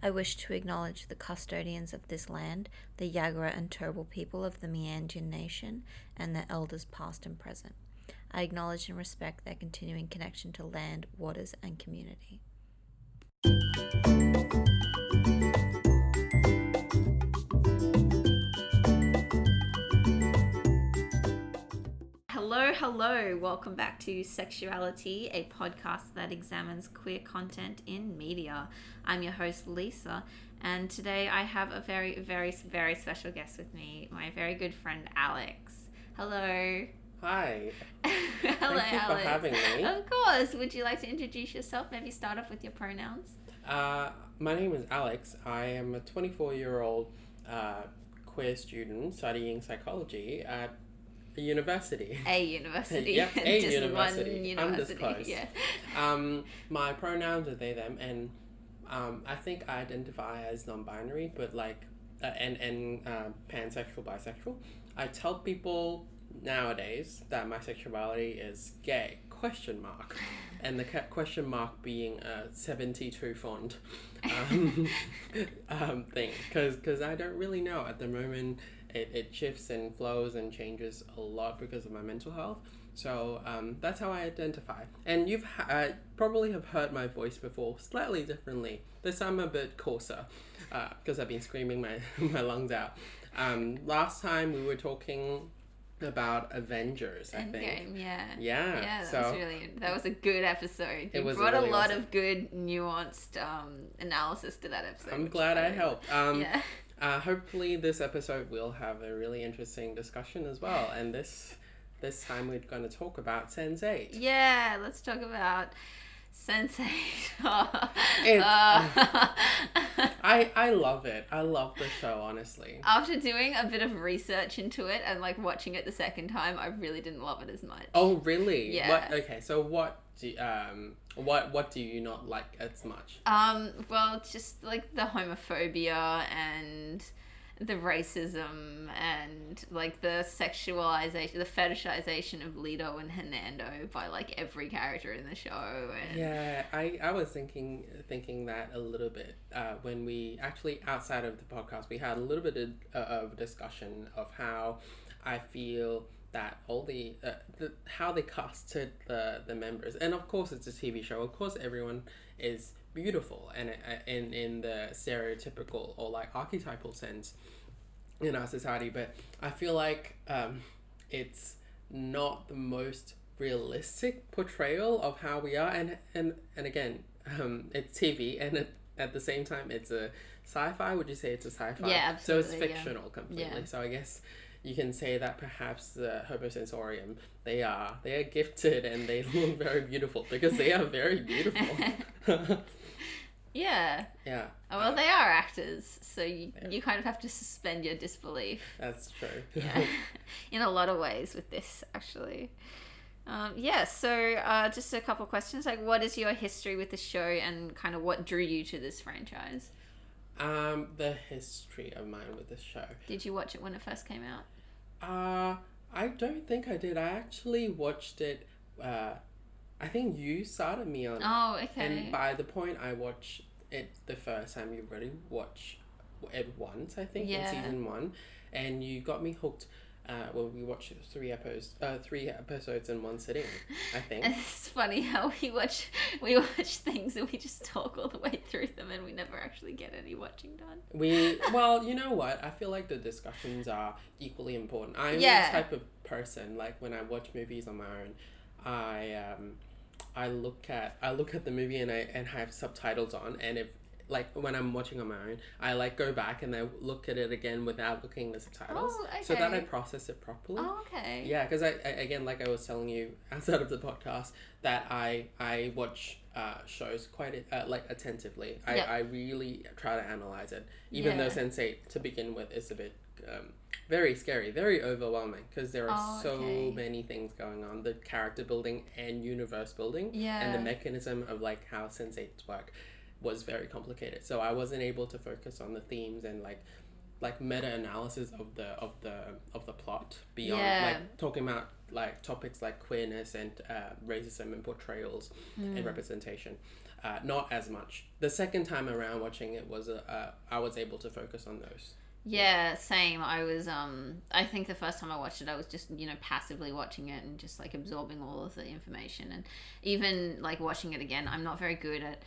I wish to acknowledge the custodians of this land, the Yagara and Turrbal people of the Meandian nation, and their elders past and present. I acknowledge and respect their continuing connection to land, waters, and community. Hello, hello. Welcome back to Sexuality, a podcast that examines queer content in media. I'm your host, Lysa, and today I have a very, very, very special guest with me, my very good friend, Alex. Hello. Hi. hello, Thank you Alex. for having me. Of course. Would you like to introduce yourself? Maybe start off with your pronouns. Uh, my name is Alex. I am a 24 year old uh, queer student studying psychology at a university. A university. Yep, a Just university. one university. Undisclosed. Yeah. Um, my pronouns are they, them, and um, I think I identify as non binary, but like, uh, and, and uh, pansexual, bisexual. I tell people nowadays that my sexuality is gay, question mark. And the question mark being a 72 font um, um, thing. Because I don't really know at the moment. It, it shifts and flows and changes a lot because of my mental health. So um, that's how I identify. And you've ha- uh, probably have heard my voice before, slightly differently. This time a bit coarser, because I've been screaming my, my lungs out. Um, last time we were talking about Avengers, I think. Endgame, yeah. Yeah. Yeah, that so was really that was a good episode. You It was brought really a lot awesome. of good nuanced um, analysis to that episode. I'm glad I helped. Um, yeah. Uh, hopefully this episode will have a really interesting discussion as well. And this this time we're going to talk about Sense8. Yeah, let's talk about Sense8. It- Uh, I I love it. I love the show honestly. after doing a bit of research into it and like watching it the second time, I really didn't love it as much. Oh really? Yeah. What? Okay. So what? Do, um. What What do you not like as much? Um, well, just like the homophobia and the racism and like the sexualization, the fetishization of Lito and Hernando by like every character in the show. And Yeah, I, I was thinking thinking that a little bit uh, when we actually outside of the podcast we had a little bit of, uh, of discussion of how I feel that all the, uh, the how they casted the the members and of course it's a TV show of course everyone is beautiful and uh, in in the stereotypical or like archetypal sense in our society but I feel like um, it's not the most realistic portrayal of how we are and and and again um it's tv and at, at the same time it's a sci-fi would you say it's a sci-fi Yeah, absolutely. so it's absolutely, yeah. fictional completely Yeah. so i guess you can say that perhaps the Homo sensorium they are they are gifted and they look very beautiful because they are very beautiful yeah. yeah Oh, well, they are actors, so you, you kind of have to suspend your disbelief. that's true Yeah. in a lot of ways with this, actually. Um, yeah, so uh, just a couple questions. Like, what is your history with the show and kind of what drew you to this franchise? Um the history of mine with this show Did you watch it when it first came out? Uh, I don't think I did. I actually watched it. Uh, I think you started me on. it. Oh, okay. And by the point I watched it the first time, you already watched it once, I think, Yeah. in season one, and you got me hooked. Uh, when we watched three episodes, uh, three episodes in one sitting, I think. It's funny how we watch we watch things and we just talk all the way through them and we never actually get any watching done. We well, you know what? I feel like the discussions are equally important. I'm Yeah. the type of person like when I watch movies on my own, I um, I look at I look at the movie and I and have subtitles on, and if like when I'm watching on my own, I like go back and I look at it again without looking at the subtitles, Oh, so that I process it properly. Oh, okay. Yeah, because I, I again, like I was telling you outside of the podcast, that I I watch uh, shows quite uh, like attentively. I, Yep. I really try to analyze it, even Yeah. though Sense8 to begin with is a bit um, very scary, very overwhelming because there are Oh, so okay. many things going on. The character building and universe building, yeah. and the mechanism of like how Sense8's work was very complicated. So I wasn't able to focus on the themes and like like meta analysis of the of the of the plot beyond Yeah. like talking about like topics like queerness and uh, racism and portrayals Hmm. and representation. uh, not as much. The second time around watching it was uh, uh, I was able to focus on those. Yeah, same. I was um I think the first time I watched it I was just, you know, passively watching it and just like absorbing all of the information and even like watching it again, I'm not very good at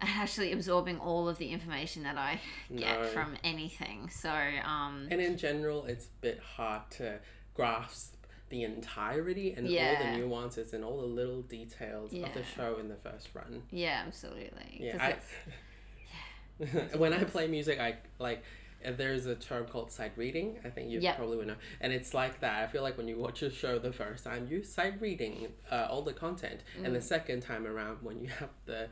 actually absorbing all of the information that I get No. from anything. So, um And in general, it's a bit hard to grasp the entirety and all the nuances and all the little details of the show in the first run. yeah, absolutely. Yeah, I, it's- when I play music, I like. There's a term called sight reading. I think you Yep. probably would know, and it's like that. I feel like when you watch a show the first time, you sight reading uh, all the content, and Mm. the second time around, when you have the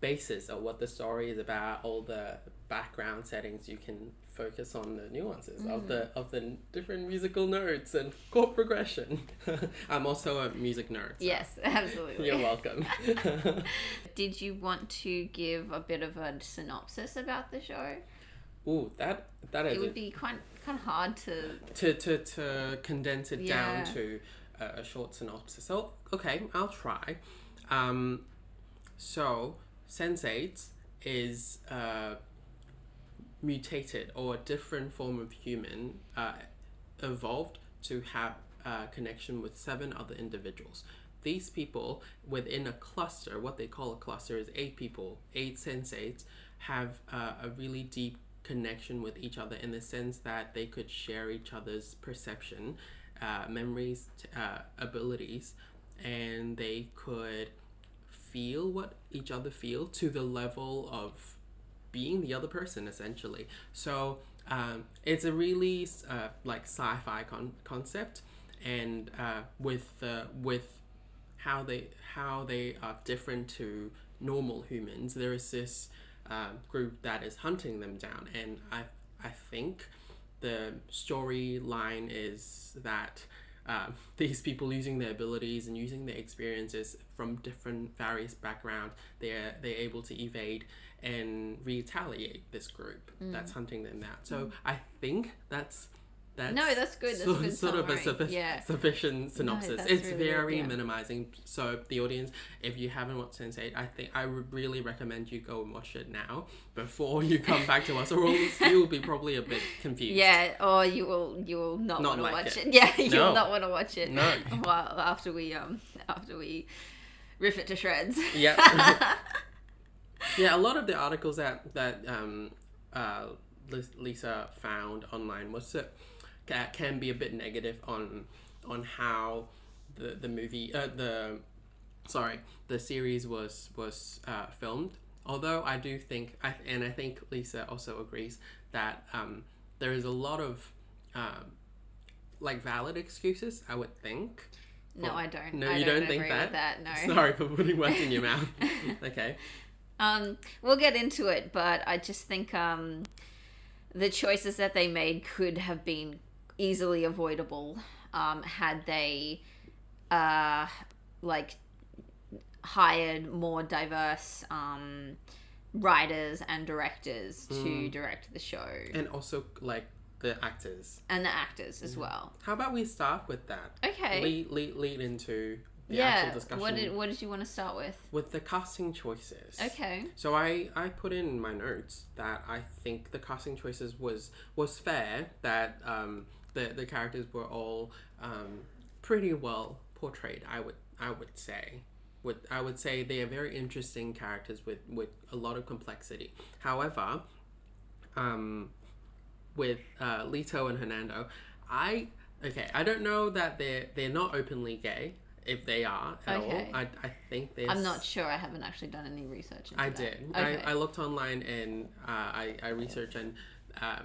basis of what the story is about, all the background settings, you can focus on the nuances of Mm. the of the different musical notes and chord progression. I'm also a music nerd. so Yes, absolutely. You're welcome. Did you want to give a bit of a synopsis about the show? Ooh, that that is It would be quite kind of hard to to, to, to condense it down to a, a short synopsis. So, okay, I'll try. Um, so, Sense8 is uh, mutated or a different form of human uh, evolved to have a connection with seven other individuals. These people within a cluster, what they call a cluster, is eight people, eight sensates, have uh, a really deep connection with each other in the sense that they could share each other's perception, uh, memories, t- uh, abilities, and they could feel what each other feel to the level of being the other person essentially. So um, it's a really uh, like sci-fi con- concept and uh, with uh, with how they how they are different to normal humans there is this um, group that is hunting them down and i i think the storyline is that um, these people using their abilities and using their experiences from different various backgrounds they're they're able to evade and retaliate this group that's hunting them down so i think that's that's No, that's good. That's so- good sort of a suffi- Yeah. sufficient synopsis that's it's really good, very yeah. minimizing so the audience if you haven't watched sense8 i think i would really recommend you go and watch it now before you come back to us or else you'll be probably a bit confused Yeah, or you will you will not, Not want to like watch it. it. Yeah, you No. will not want to watch it. No. Well, after we um after we riff it to shreds. Yep. yeah, a lot of the articles that that um, uh, Lysa found online was that can be a bit negative on on how the the movie uh, the sorry the series was was uh, filmed. Although I do think, I, and I think Lysa also agrees that um, there is a lot of um, like valid excuses. I would think. no, for- I don't. No, I you don't, don't think that? that. No. Sorry for putting words in your mouth. okay. Um, we'll get into it, but I just think um, the choices that they made could have been easily avoidable um, had they uh, like hired more diverse um, writers and directors to Mm. direct the show And also like the actors. and the actors as well. How about we start with that? Okay. Lead, lead, lead into the yeah. actual discussion What did what did you want to start with? with the casting choices. Okay. So I, I put in my notes that I think the casting choices was was fair that um, the the characters were all um, pretty well portrayed. I would I would say. Would I would say they are very interesting characters with with a lot of complexity. However, um, with uh, Lito and Hernando, I okay. I don't know that they're they're not openly gay. If they are at Okay. all, I, I think there's. I'm not sure. I haven't actually done any research. Into I that. did. Okay. I, I looked online and uh, I, I researched and uh,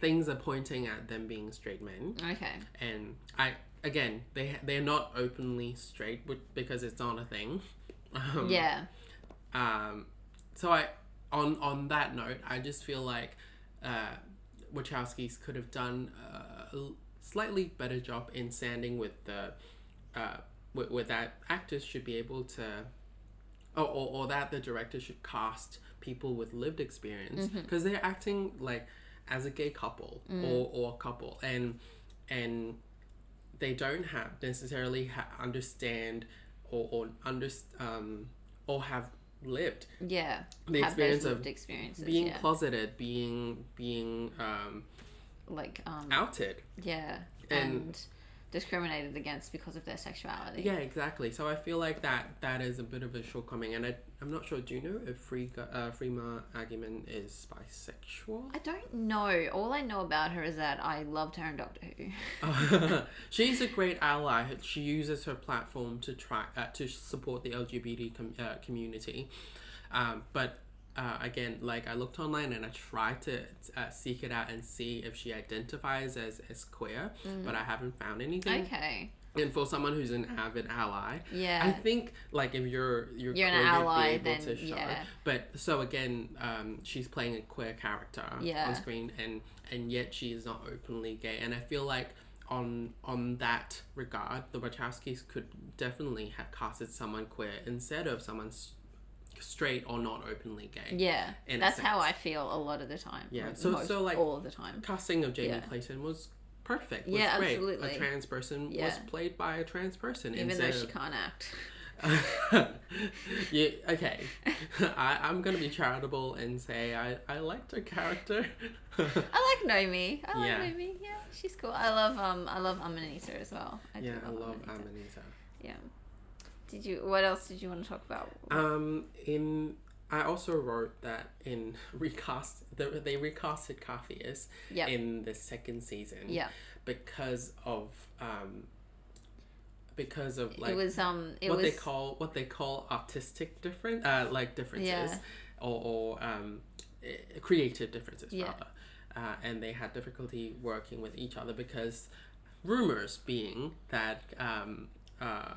things are pointing at them being straight men. okay. And I again they they're not openly straight because it's not a thing. Um, Yeah. Um, so I on on that note, I just feel like uh, Wachowskis could have done a slightly better job in sanding with the uh, with, with that actors should be able to or, or, or that the director should cast people with lived experience because they're acting like as a gay couple or, or a couple and and they don't have necessarily ha- understand or or under um or have lived Yeah. the experience of experiences. being yeah. closeted being being um like um outed yeah And- and, discriminated against because of their sexuality. yeah exactly so i feel like that that is a bit of a shortcoming and I, i'm not sure do you know if Friga, uh, Freema Agyeman is bisexual I don't know. All I know about her is that I loved her in Doctor Who. she's a great ally. She uses her platform to try uh, to support the LGBT com- uh, community. Um, but uh, again, like I looked online and I tried to uh, seek it out and see if she identifies as, as queer, but I haven't found anything. Okay. And for someone who's an avid ally, Yeah. I think like if you're you're, You're an queer, you'd ally, be able then to show. yeah. But so again, um, she's playing a queer character Yeah. on screen, and and yet she is not openly gay. And I feel like on on that regard, the Wachowskis could definitely have casted someone queer instead of someone straight or not openly gay. yeah. in That's how. I feel a lot of the time. Yeah, Like, so- most- so, like- all of the time. Casting of Jamie Yeah. Clayton was perfect. Was Yeah, great. absolutely. A trans person was played by a trans person Even though she can't act. yeah, okay. I, I'm gonna be charitable and say I, I liked her character. I like Nomi. I like Yeah. Nomi. Yeah, she's cool. I love um I love Amanita as well. I do yeah, I love Amanita. Amanita. Yeah. Did you? What else did you want to talk about? Um, in I also wrote that in recast the, they recasted Capheus Yep. in the second season yeah. because of um because of like it was um. It what was they call what they call artistic different uh like differences Yeah. or, or um eh, creative differences Yeah. rather uh, and they had difficulty working with each other because rumors being that um uh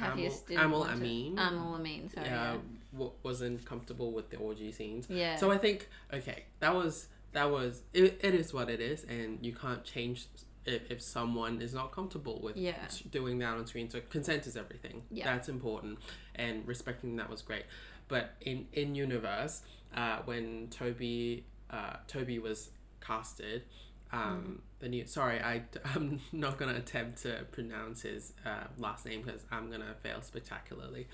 Capheus Aml, Aml Ameen Aml Ameen. Sorry. uh, Yeah. w- wasn't comfortable with the orgy scenes Yeah. so I think okay, that was that was it, it is what it is, and you can't change if, if someone is not comfortable with Yeah. doing that on screen. So consent is everything. Yeah. That's important, and respecting that was great. But in in universe, uh, when Toby uh, Toby was casted. Um, the new sorry I I'm not gonna attempt to pronounce his uh, last name because I'm gonna fail spectacularly.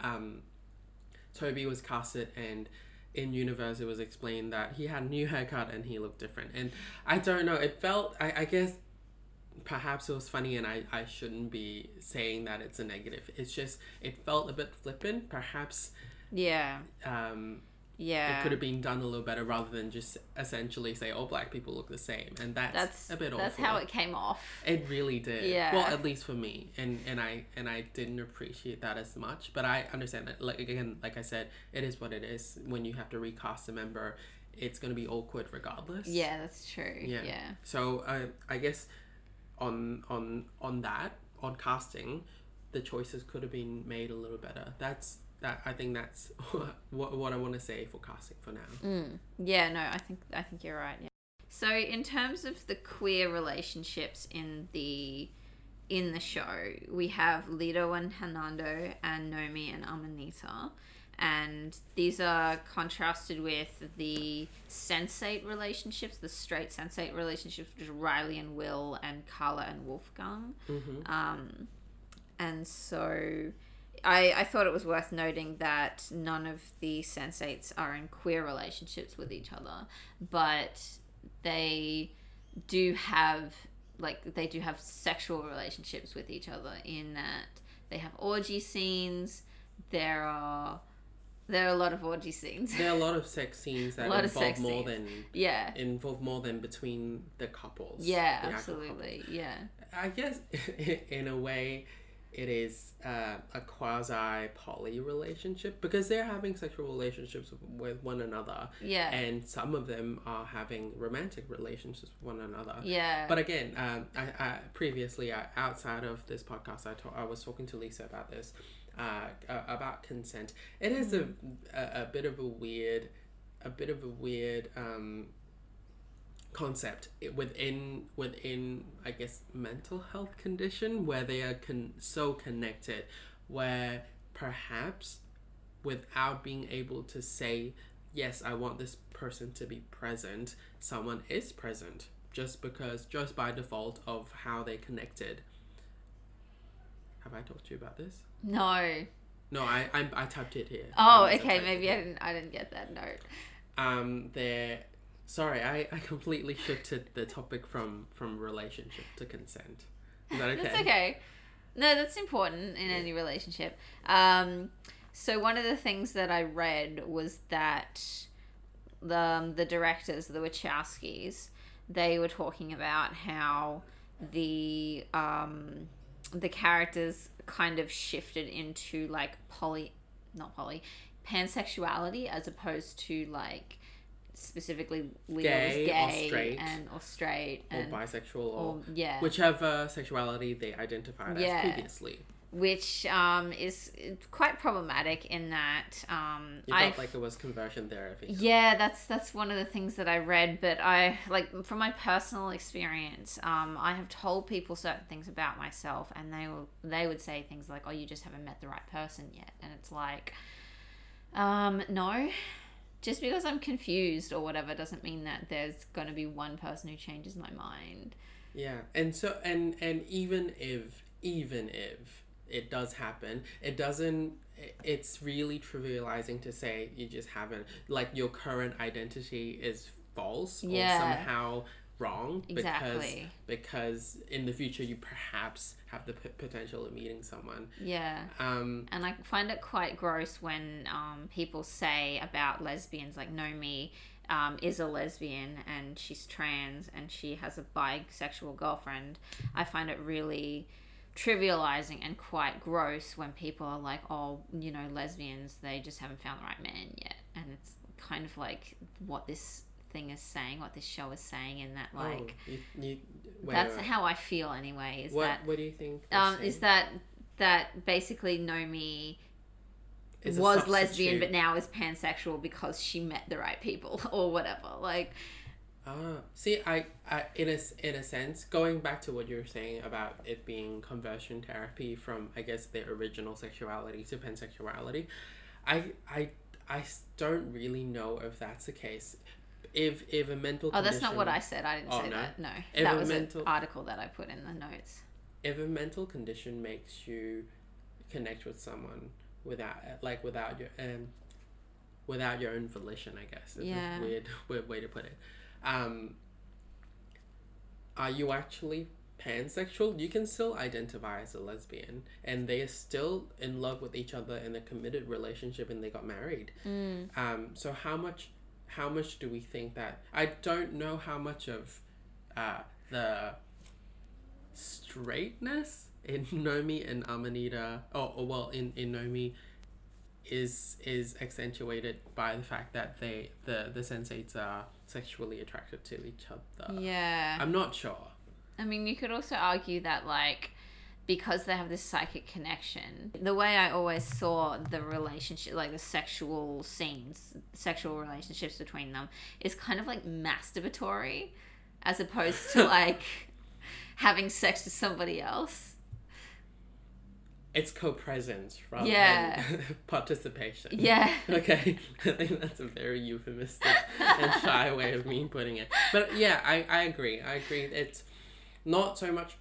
Um, Toby was casted and in universe it was explained that he had a new haircut and he looked different and i don't know it felt i, I guess perhaps it was funny and I, I shouldn't be saying that it's a negative it's just it felt a bit flippant perhaps yeah. um, Yeah. it could have been done a little better rather than just essentially say all black people look the same and that's, That's a bit That's awful how it came off. it really did. Yeah. Well, at least for me, and and I and I didn't appreciate that as much. But I understand that. Like again, like I said, it is what it is. When you have to recast a member, it's gonna be awkward regardless. Yeah, that's true. Yeah. Yeah. So uh, I guess on on on that on casting, the choices could have been made a little better. That's that. I think that's what what I want to say for casting for now. Mm. Yeah, no, I think I think you're right. Yeah. So in terms of the queer relationships in the in the show, we have Lito and Hernando and Nomi and Amanita. And these are contrasted with the sensate relationships, the straight sensate relationships, which is Riley and Will and Kala and Wolfgang. Mm-hmm. Um, and so I, I thought it was worth noting that none of the sensates are in queer relationships with each other, but they do have like they do have sexual relationships with each other in that they have orgy scenes. There are there are a lot of orgy scenes. There are a lot of sex scenes that A lot of involve more scenes. than yeah. involve more than between the couples. Yeah, the absolutely. Yeah. I guess in a way, it is uh, a quasi poly relationship because they're having sexual relationships with one another, Yeah. and some of them are having romantic relationships with one another. yeah. But again, um, I, I previously uh, outside of this podcast, I, ta- I was talking to Lysa about this, uh, uh, about consent. It is a, a a bit of a weird, a bit of a weird um, concept within within I guess mental health condition where they are con- so connected, where perhaps without being able to say yes, I want this person to be present, someone is present just because, just by default of how they connected. Have I talked to you about this? no. No, I I, I typed it here. Oh, okay. Maybe I didn't. I didn't get that note. Um, there. Sorry, I, I completely shifted the topic from from relationship to consent. Is that okay? That's okay. No, that's important in any relationship. Um, so one of the things that I read was that the um, the directors, the Wachowskis, they were talking about how the um, the characters kind of shifted into like poly, not poly, pansexuality as opposed to like specifically Leo Gay is or gay straight. and or straight Or bisexual, or, or yeah whichever sexuality they identified Yeah. as previously. which um, is quite problematic in that um, You I felt like it was conversion therapy. yeah that's that's one of the things that I read but I like from my personal experience um, I have told people certain things about myself and they will they would say things like oh you just haven't met the right person yet and it's like um, no just because I'm confused or whatever doesn't mean that there's going to be one person who changes my mind Yeah, and so and and even if even if it does happen, it doesn't. It's really trivializing to say you just haven't like your current identity is false Yeah. or somehow wrong Exactly. because because in the future you perhaps have the p- potential of meeting someone. yeah Um, And I find it quite gross when um, people say about lesbians, like Nomi um, is a lesbian and she's trans and she has a bisexual girlfriend. I find it really trivializing and quite gross when people are like, oh, you know, lesbians, they just haven't found the right man yet. And it's kind of like what this thing is saying, what this show is saying, in that, like, oh, you, you, wait, that's wait, how I feel anyway, is what that what do you think? um, is that that basically Nomi was lesbian but now is pansexual because she met the right people or whatever. Like Ah, see, I, I, in a, in a sense, going back to what you were saying about it being conversion therapy from, I guess, the original sexuality to pansexuality, I, I, I don't really know if that's the case. If, if a mental oh, that's not what I said. I didn't Oh, say no? that. No, If that was mental- an article that I put in the notes. if a mental condition makes you connect with someone without, like, without your, um, without your own volition, I guess. Is Yeah. a weird, weird way to put it. Um, are you actually pansexual? You can still identify as a lesbian, and they are still in love with each other in a committed relationship, and they got married. Mm. Um, so how much, how much do we think that? I don't know how much of, uh, the straightness in Nomi and Amanita, or, or well, in in Nomi, is is accentuated by the fact that they the the sensates are sexually attracted to each other. yeah, I'm not sure. I mean, you could also argue that like because they have this psychic connection. The way I always saw the relationship, like the sexual scenes, sexual relationships between them, is kind of like masturbatory, as opposed to like having sex with somebody else. It's co-presence rather Yeah. than participation. Yeah. Okay, I think that's a very euphemistic and shy way of me putting it. But yeah, I, I agree. I agree. It's not so much,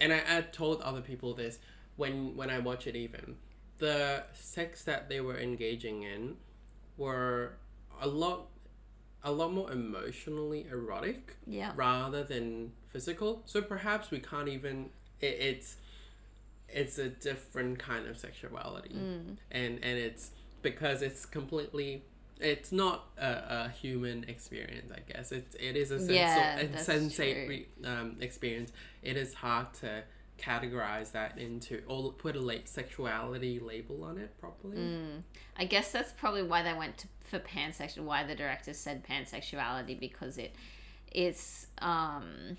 and I, I told other people this when when I watch it. Even the sex that they were engaging in were a lot a lot more emotionally erotic Yeah. rather than physical. So perhaps we can't even. It, it's it's a different kind of sexuality, Mm. and and it's because it's completely. It's not a, a human experience, I guess. It's it is a, sensor, Yeah, a sensate um, experience. It is hard to categorize that into or put a like sexuality label on it properly. Mm. I guess that's probably why they went to, for pansexual. Why the director said pansexuality because it, it's um,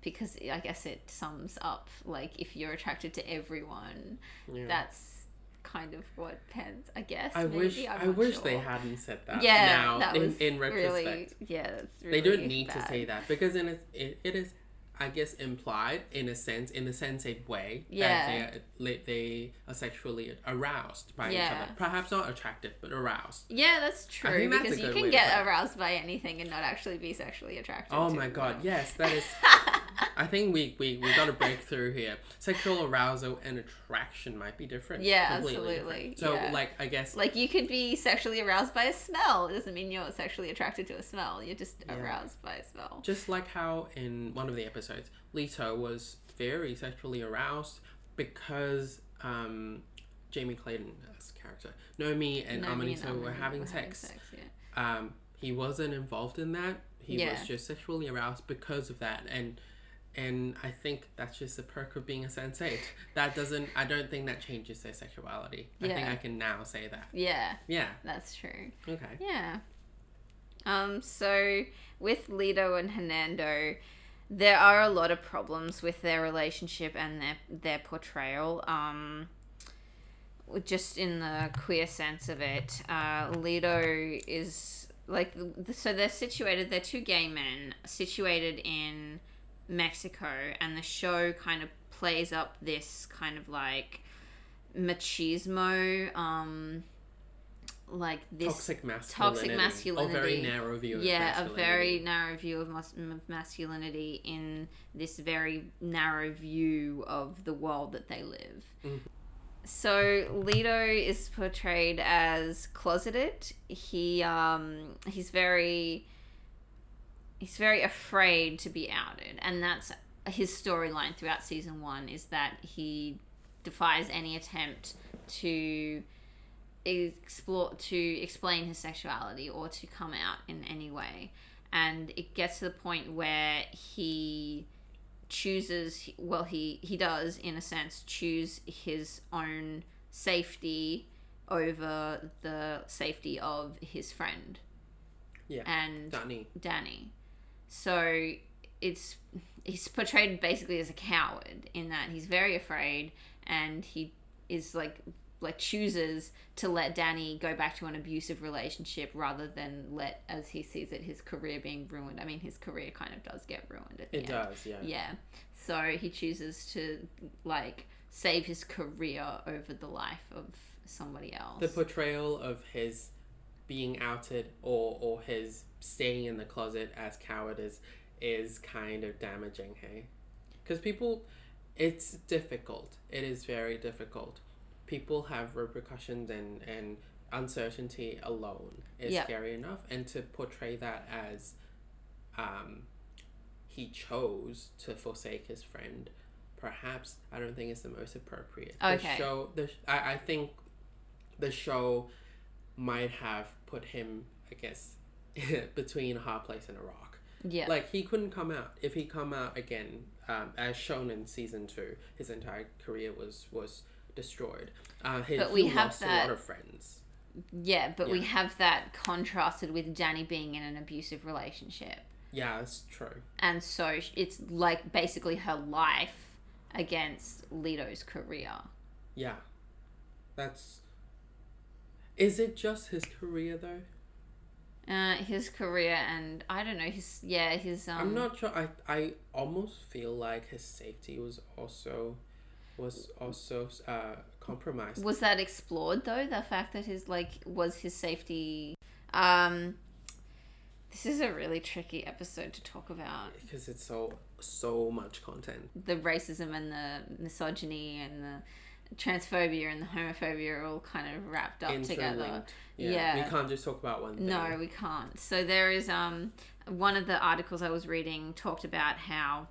because I guess it sums up like if you're attracted to everyone, Yeah. that's kind of what pans. I guess. I maybe, wish I wish they hadn't said that. Yeah, now that in, was in retrospect. really yeah. That's really they don't need bad. to say that because in it, it, it is I guess implied in a sense, in a sensate way, Yeah. that they are, they are sexually aroused by each other. Perhaps not attracted, but aroused. Yeah, that's true. that's because you can get aroused by anything and not actually be sexually attracted. Oh my god, yes, that is. I think we, we, we got a breakthrough here. Sexual arousal and attraction might be different. Yeah, absolutely, different. So, yeah. like, I guess. Like you could be sexually aroused by a smell. It doesn't mean you're sexually attracted to a smell. You're just Yeah. aroused by a smell. Just like how in one of the episodes, Lito was very sexually aroused because um, Jamie Clayton's character, Nomi and Nomi Amanita were having were sex. yeah. Um, he wasn't involved in that. He Yeah. was just sexually aroused because of that, and and I think that's just a perk of being a sensate. That doesn't. I don't think that changes their sexuality. I think I can now say that. Yeah, Yeah. that's true. Okay. Yeah. Um, so with Lido and Hernando, there are a lot of problems with their relationship and their their portrayal. Um, just in the queer sense of it, uh, is like so they're situated. They're two gay men situated in Mexico, and the show kind of plays up this kind of like machismo. Um, like this toxic masculinity. masculinity. A very narrow view. of yeah, a very narrow view of mas- masculinity in this very narrow view of the world that they live. Mhm. So Lito is portrayed as closeted. He um he's very he's very afraid to be outed, and that's his storyline throughout season one. Is that he defies any attempt to explore to explain his sexuality or to come out in any way and it gets to the point where he chooses well he he does in a sense choose his own safety over the safety of his friend Yeah. and Danny. Danny. So it's he's portrayed basically as a coward in that he's very afraid and he is like like chooses to let Danny go back to an abusive relationship rather than let as he sees it his career being ruined. I mean his career kind of does get ruined at the It end. does, yeah. Yeah. So he chooses to like save his career over the life of somebody else. The portrayal of his being outed or or his staying in the closet as coward is is kind of damaging, hey? Because people, it's difficult. It is very difficult. People have repercussions and and uncertainty alone is Yeah. scary enough, and to portray that as, um, he chose to forsake his friend. Perhaps I don't think it's the most appropriate. okay. The show, the sh- I, I think the show might have put him, I guess, between a hard place and a rock. yeah. Like he couldn't come out. If he come out again, um, as shown in season two, his entire career was was destroyed. Uh, he, But we have lost a that- lot of friends. Yeah, but we have that contrasted with Danny being in an abusive relationship. Yeah, that's true. And so it's like basically her life against Lito's career. Yeah, that's. Is it just his career though? Uh, his career and I don't know his yeah his um I'm not sure. I I almost feel like his safety was also was also uh, compromised. was that explored though the fact that his like was his safety um this is a really tricky episode to talk about because it's so so much content. the racism and the misogyny and the transphobia and the homophobia are all kind of wrapped up together Yeah. Yeah. We can't just talk about one thing. No, we can't. So there is um one of the articles I was reading talked about how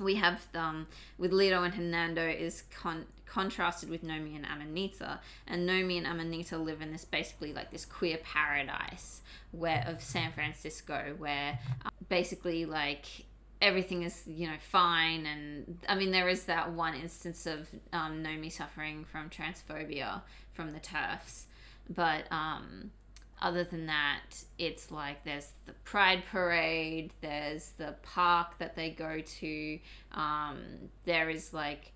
we have um with Lito and Hernando is con- contrasted with Nomi and Amanita, and Nomi and Amanita live in this basically like this queer paradise where of San Francisco where uh, basically like everything is you know fine and I mean there is that one instance of um, Nomi suffering from transphobia from the turfs but um other than that it's like there's the pride parade there's the park that they go to um there is like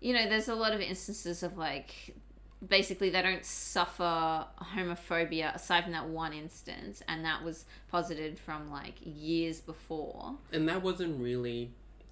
you know there's a lot of instances of like basically they don't suffer homophobia aside from that one instance and that was posited from like years before And that wasn't really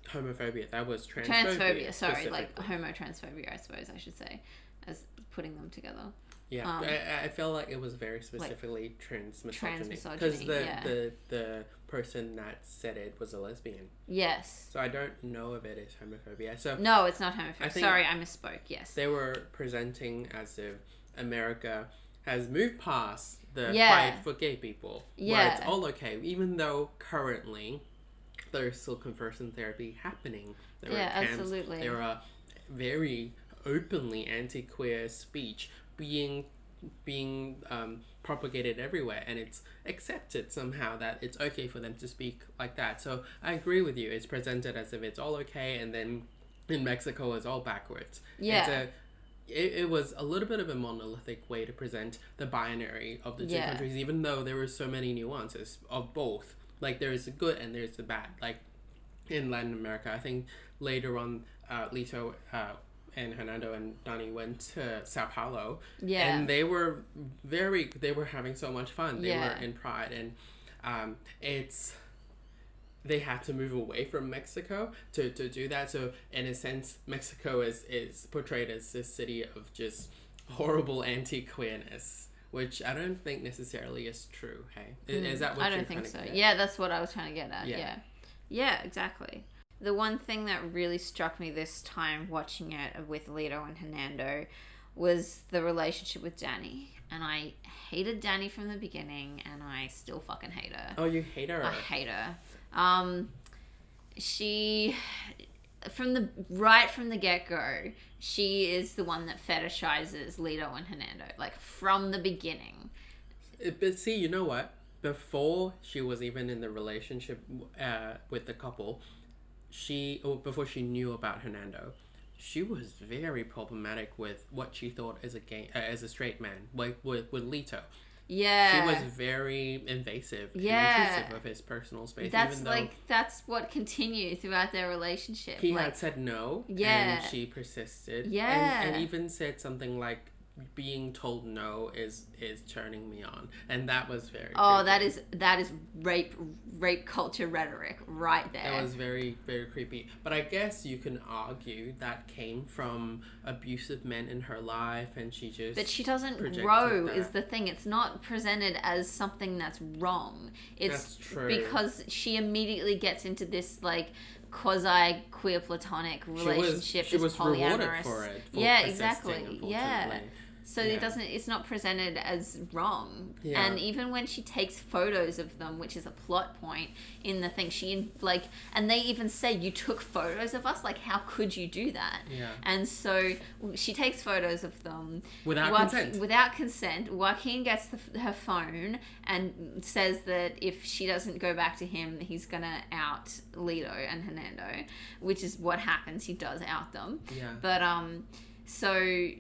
homophobia. That was transphobia. transphobia. Sorry, like homo transphobia, I suppose I should say, as putting them together. Yeah, Um, I, I feel like it was very specifically trans misogyny because the, yeah. the the person that said it was a lesbian. Yes. So I don't know if it is homophobia. So No, it's not homophobic. I Sorry, I misspoke. Yes. they were presenting as if America has moved past the Yeah. fight for gay people, where it's all okay, even though currently there's still conversion therapy happening. There Yeah, are camps, absolutely. There are very openly anti-queer speech being being um, propagated everywhere, and it's accepted somehow that it's okay for them to speak like that. So I agree with you. It's presented as if it's all okay, and then in Mexico it's all backwards. Yeah. It's a, it, it was a little bit of a monolithic way to present the binary of the two Yeah. countries, even though there were so many nuances of both. Like there is the good and there's the bad. Like in Latin America, I think later on, uh, Lito uh, and Hernando and Donnie went to Sao Paulo, Yeah. and they were very they were having so much fun. They Yeah. were in pride, and um, it's they had to move away from Mexico to, to do that. So in a sense, Mexico is is portrayed as this city of just horrible anti queerness, which I don't think necessarily is true. Hey, is, that what I don't think so. Yeah, that's what I was trying to get at. Yeah. Yeah. yeah. exactly. The one thing that really struck me this time watching it with Lito and Hernando was the relationship with Danny. And I hated Danny from the beginning, and I still fucking hate her. Oh, you hate her. I hate her. Um, she, from the right from the get go, she is the one that fetishizes Lito and Hernando, like from the beginning. Uh, But see, you know what? Before she was even in the relationship uh, with the couple, she or before she knew about Hernando, she was very problematic with what she thought as a gay uh, as a straight man, like with with Lito. Yeah, She was very invasive Yeah. intrusive of his personal space. That's even though like that's what continued throughout their relationship. he like, had said no, Yeah. and she persisted. Yeah. and, and even said something like, "Being told no is is turning me on," and that was very. oh, creepy. that is that is rape rape culture rhetoric right there. It was very, very creepy. But I guess you can argue that came from abusive men in her life, and she just. but she doesn't grow that. is the thing. It's not presented as something that's wrong. It's That's true. because she immediately gets into this like quasi queer platonic she was, relationship. she was rewarded polyamorous. for it. For yeah, exactly. Yeah. So Yeah. it doesn't. It's not presented as wrong. Yeah. And even when she takes photos of them, which is a plot point in the thing, she like, and they even say you took photos of us. Like, how could you do that? Yeah. And so she takes photos of them Without Joaqu- consent. Without consent, Joaquin gets the, her phone and says that if she doesn't go back to him, he's gonna out Lito and Hernando, which is what happens. He does out them. Yeah. But um, so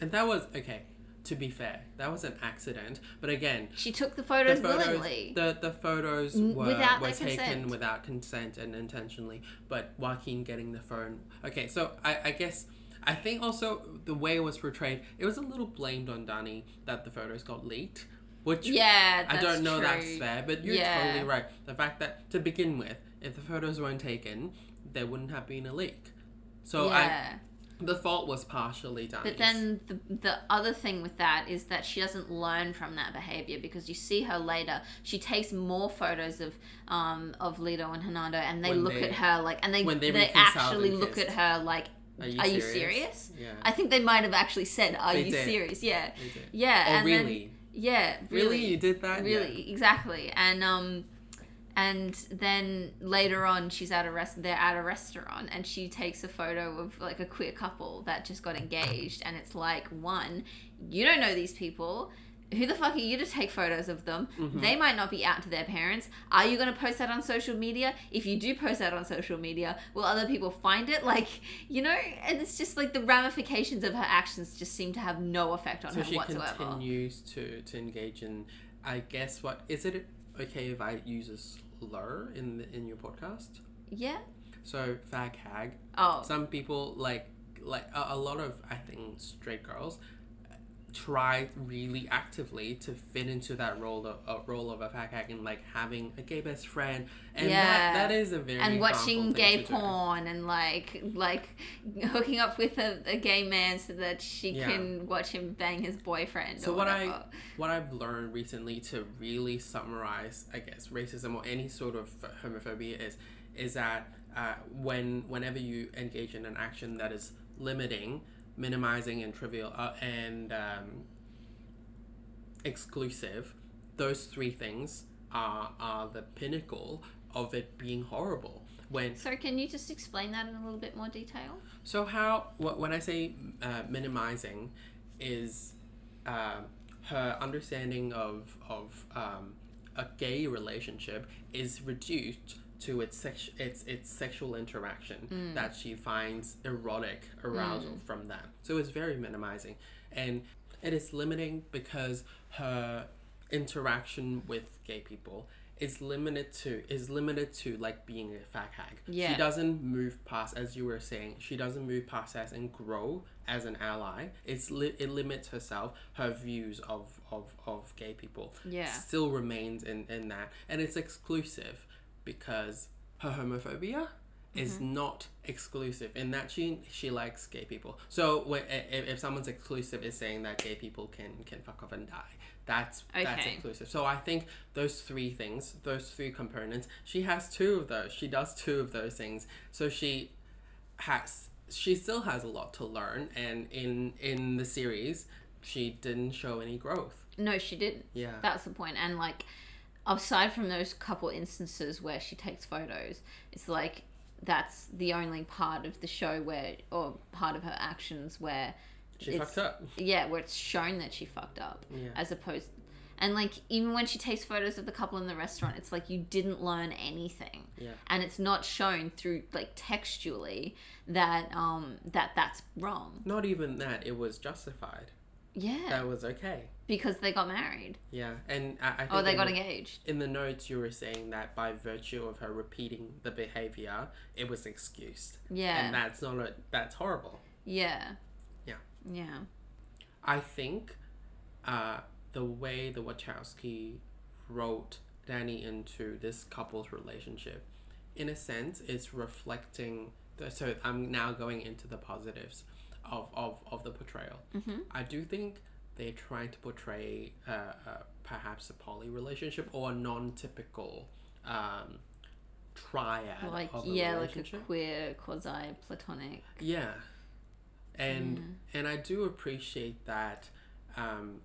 And that was okay. To be fair, that was an accident. But again, she took the photos, the photos, willingly. the the photos were, without were taken consent. without consent and intentionally. But Joaquin getting the phone. Okay, so I, I guess I think also the way it was portrayed, it was a little blamed on Danny that the photos got leaked. Which yeah, I don't know true. that's fair, but you're Yeah. totally right. The fact that to begin with, if the photos weren't taken, there wouldn't have been a leak. So yeah. I the fault was partially done. But then the, the other thing with that is that she doesn't learn from that behavior because you see her later. She takes more photos of um of Lito and Hernando, and they When look they- at her like, and they when they they, actually look at her like, Are you "Are you serious?" serious?" yeah. I think they might have actually said, "Are They you did. serious?" Yeah, yeah. Oh and really? Then, yeah, really? really, You did that? Yeah. really, exactly. And um, and then later on, she's at a rest. They're at a restaurant, and she takes a photo of like a queer couple that just got engaged, and it's like one, you don't know these people. Who the fuck are you to take photos of them? Mm-hmm. They might not be out to their parents. Are you going to post that on social media? If you do post that on social media, will other people find it? Like, you know, and it's just like the ramifications of her actions just seem to have no effect on So her she whatsoever. continues to, to engage in. I guess what is it okay if I use a slur in the, in your podcast? Yeah. So fag hag. Oh. Some people like like a, a lot of I think straight girls tried really actively to fit into that role of uh, role of a fag hag and like having a gay best friend and Yeah. that, that is a very and watching gay to do. porn and like like hooking up with a, a gay man so that she Yeah. can watch him bang his boyfriend So what i what i've learned recently to really summarize, I guess, racism or any sort of homophobia is is that uh, when whenever you engage in an action that is limiting, minimizing, and trivial uh, and um, exclusive, those three things are are the pinnacle of it being horrible. When so can you just explain that in a little bit more detail so how wh- when I say uh, minimizing, is uh, her understanding of of um, a gay relationship is reduced to its sex its its sexual interaction mm. that she finds erotic arousal mm. from that. So it's very minimizing, and it is limiting because her interaction with gay people is limited to is limited to like being a fag hag. Yeah. She doesn't move past, as you were saying, she doesn't move past that and grow as an ally. It's li- it limits herself, her views of, of, of gay people Yeah. still remains in, in that. And it's exclusive because her homophobia is Mm-hmm. not exclusive in that she she likes gay people. So when, if, if someone's exclusive is saying that gay people can can fuck off and die, that's that's exclusive. So I think those three things, those three components, she has two of those. She does two of those things. So she has she still has a lot to learn and in in the series she didn't show any growth. no she didn't Yeah. that's the point and like aside from those couple instances where she takes photos it's like that's the only part of the show where or part of her actions where she fucked up. yeah where it's shown that she fucked up Yeah. as opposed and like even when she takes photos of the couple in the restaurant it's like you didn't learn anything Yeah. and it's not shown through like textually that um that that's wrong Not even that, it was justified. Yeah That was okay. because they got married Yeah. And I, I think oh they got the- engaged in the notes you were saying that by virtue of her repeating the behavior, it was excused. yeah And that's not a that's horrible. yeah Yeah. yeah I think uh, the way the Wachowski wrote Danny into this couple's relationship, in a sense, is reflecting. The, so I'm now going into the positives of, of, of the portrayal. Mhm. I do think they're trying to portray uh, uh, perhaps a poly relationship or a non-typical um, triad like yeah like a queer quasi platonic Yeah. And and I do appreciate that um,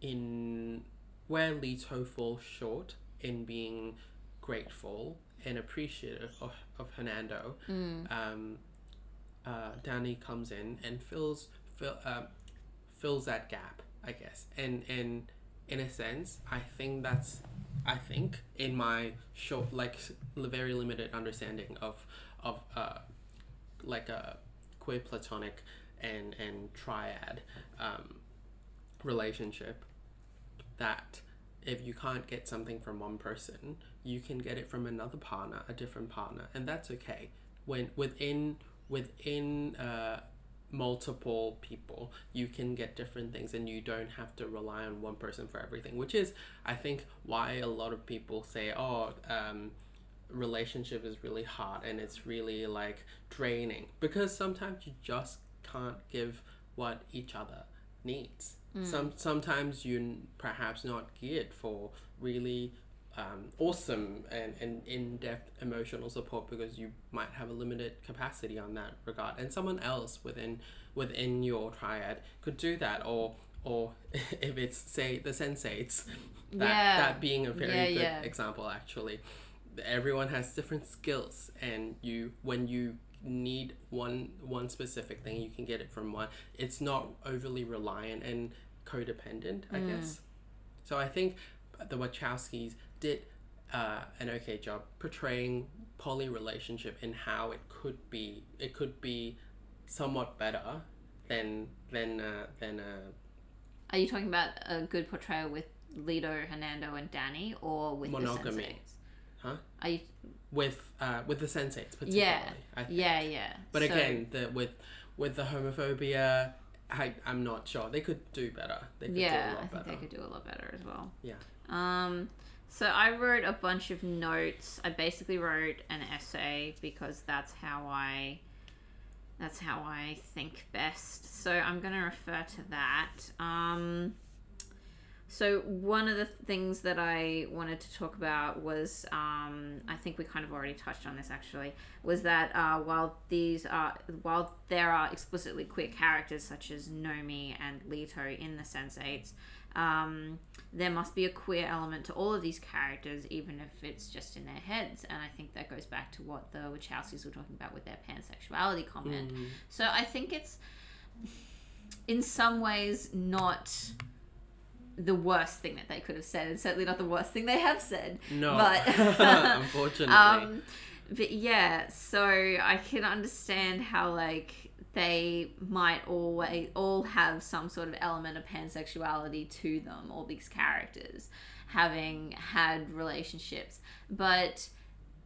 in where Lito falls short in being grateful and appreciative of, of Hernando, um, uh, Danny comes in and fills fill, um, fills that gap, I guess. And and in a sense, I think that's I think in my short like very limited understanding of of uh, like a queer platonic and and triad um, relationship that if you can't get something from one person you can get it from another partner a different partner and that's okay when within within uh, multiple people you can get different things and you don't have to rely on one person for everything which is i think why a lot of people say oh um, relationship is really hard and it's really like draining because sometimes you just can't give what each other needs. Some sometimes you're perhaps not geared for really um, awesome and, and in-depth emotional support because you might have a limited capacity on that regard. And someone else within within your triad could do that or or if it's say the sensates that, Yeah. that being a very Yeah, good yeah. example actually. Everyone has different skills and you when you need one one specific thing you can get it from one. It's not overly reliant and codependent i guess. So i think the wachowskis did uh, an okay job portraying poly relationship and how it could be it could be somewhat better than than uh, than uh, Are you talking about a good portrayal with Lito, Hernando, and Danny, or with Monogamy. the sensates? Huh? Are you? with uh, with the sensates particularly Yeah, I think. yeah, yeah. But So- again, the with with the homophobia I I'm not sure. They could do better. They could do a yeah, I lot think better. they could do a lot better as well. Yeah. Um, so I wrote a bunch of notes. I basically wrote an essay because that's how I that's how I think best. So I'm going to refer to that. Um, so one of the things that I wanted to talk about was, um, I think we kind of already touched on this actually, was that uh, while these are while there are explicitly queer characters such as Nomi and Lito in the Sense8s, um, there must be a queer element to all of these characters, even if it's just in their heads. And I think that goes back to what the Wachowskis were talking about with their pansexuality comment. Mm. So I think it's in some ways not the worst thing that they could have said, and certainly not the worst thing they have said. No, But- unfortunately. Um, but yeah, so I can understand how like they might always all have some sort of element of pansexuality to them, all these characters having had relationships, but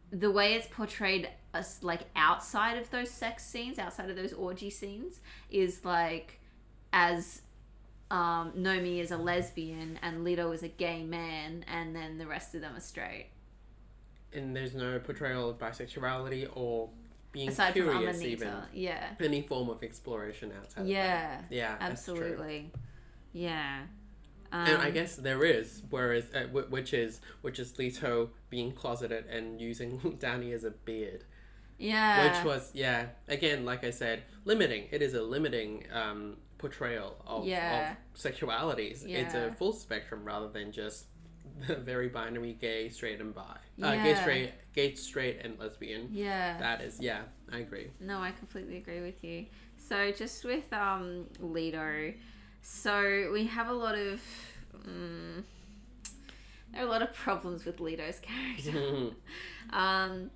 the way it's portrayed us like outside of those sex scenes, outside of those orgy scenes, is like as um, Nomi is a lesbian and Lito is a gay man, and then the rest of them are straight. and there's no portrayal of bisexuality or being Aside from curious Amanita, even yeah, any form of exploration outside of yeah, yeah absolutely, yeah. Um, and I guess there is, whereas uh, wh- which is which is Lito being closeted and using Danny as a beard, yeah, which was yeah again like I said limiting. It is a limiting um, portrayal of, Yeah. of sexualities. It's a full spectrum rather than just very binary gay, straight and bi. Uh, gay, straight, gay, straight and lesbian. yeah. That is yeah, I agree. No, I completely agree with you. So just with um Lito, so we have a lot of mm, there are a lot of problems with Lito's character. um,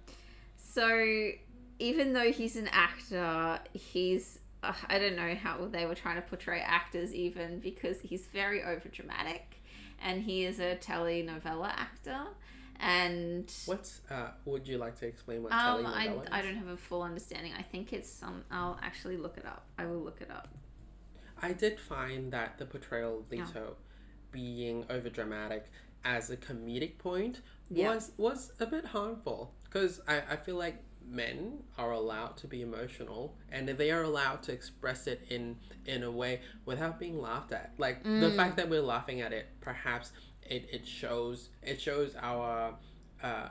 so even though he's an actor, he's uh, I don't know how they were trying to portray actors even because he's very overdramatic, and he is a telenovela actor. And What's uh? Would you like to explain what um, I, telenovela I is? don't have a full understanding. I think it's some. I'll actually look it up. I will look it up. I did find that the portrayal of Yeah. Lito being over dramatic as a comedic point Yeah. was was a bit harmful because I, I feel like men are allowed to be emotional and they are allowed to express it in in a way without being laughed at like the Mm. fact that we're laughing at it perhaps it, it shows it shows our uh,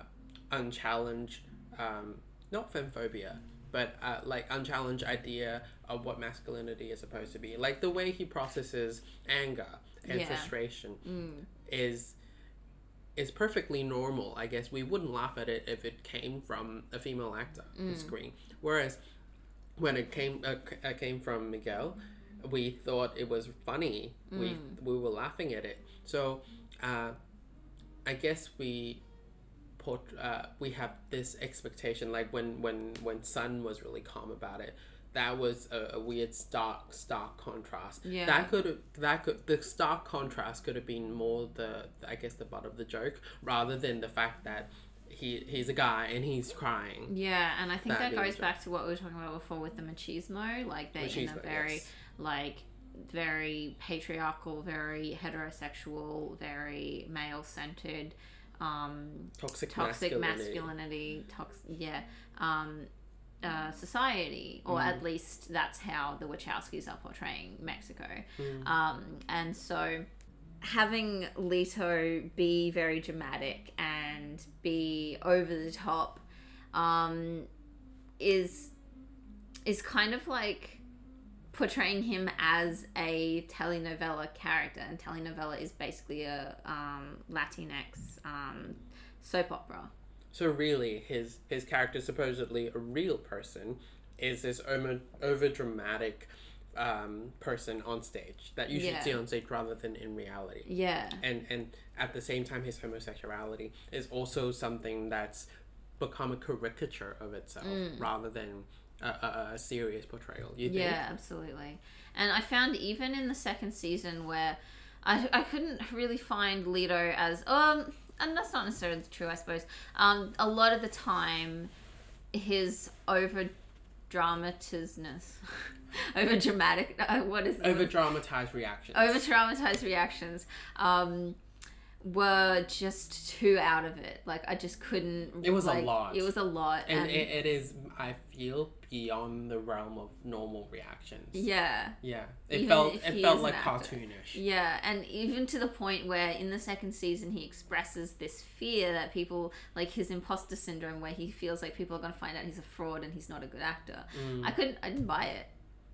unchallenged um, not femphobia but uh, like unchallenged idea of what masculinity is supposed to be like the way he processes anger and Yeah. frustration Mm. is is perfectly normal. I guess we wouldn't laugh at it if it came from a female actor on screen. Whereas when it came uh, c- uh, came from Miguel, we thought it was funny. We we were laughing at it. So uh, I guess we put uh, we have this expectation like when when when Sun was really calm about it. That was a, a weird stark stark contrast. Yeah. That could that could the stark contrast could have been more the I guess the butt of the joke rather than the fact that he he's a guy and he's crying. Yeah, and I think That that, goes back to what we were talking about before with the machismo. Like they're in a very yes. like very patriarchal, very heterosexual, very male centered, um, Toxic, toxic masculinity. masculinity, tox yeah, um, uh, society, or Mm. at least that's how the Wachowskis are portraying Mexico. Mm. Um, and so having Lito be very dramatic and be over the top um, is is kind of like portraying him as a telenovela character and telenovela is basically a um, latinx um, soap opera So really, his his character, supposedly a real person, is this over over dramatic um, person on stage that you should Yeah. see on stage rather than in reality. yeah And and at the same time, his homosexuality is also something that's become a caricature of itself rather than a, a, a serious portrayal. You think? Yeah, absolutely. And I found even in the second season where I, I couldn't really find Lito as um and that's not necessarily true I suppose. Um a lot of the time his over dramatisness, over dramatic. Uh, what is over dramatized reactions. over dramatized reactions. Um, were just too out of it. Like I just couldn't. It was a like, lot. It was a lot, and and, it, it is, I feel, beyond the realm of normal reactions. yeah, Yeah, it Even felt it felt like actor. cartoonish. yeah, and even to the point where in the second season he expresses this fear that people like his imposter syndrome, where he feels like people are gonna find out he's a fraud and he's not a good actor. Mm, I couldn't. I didn't buy it.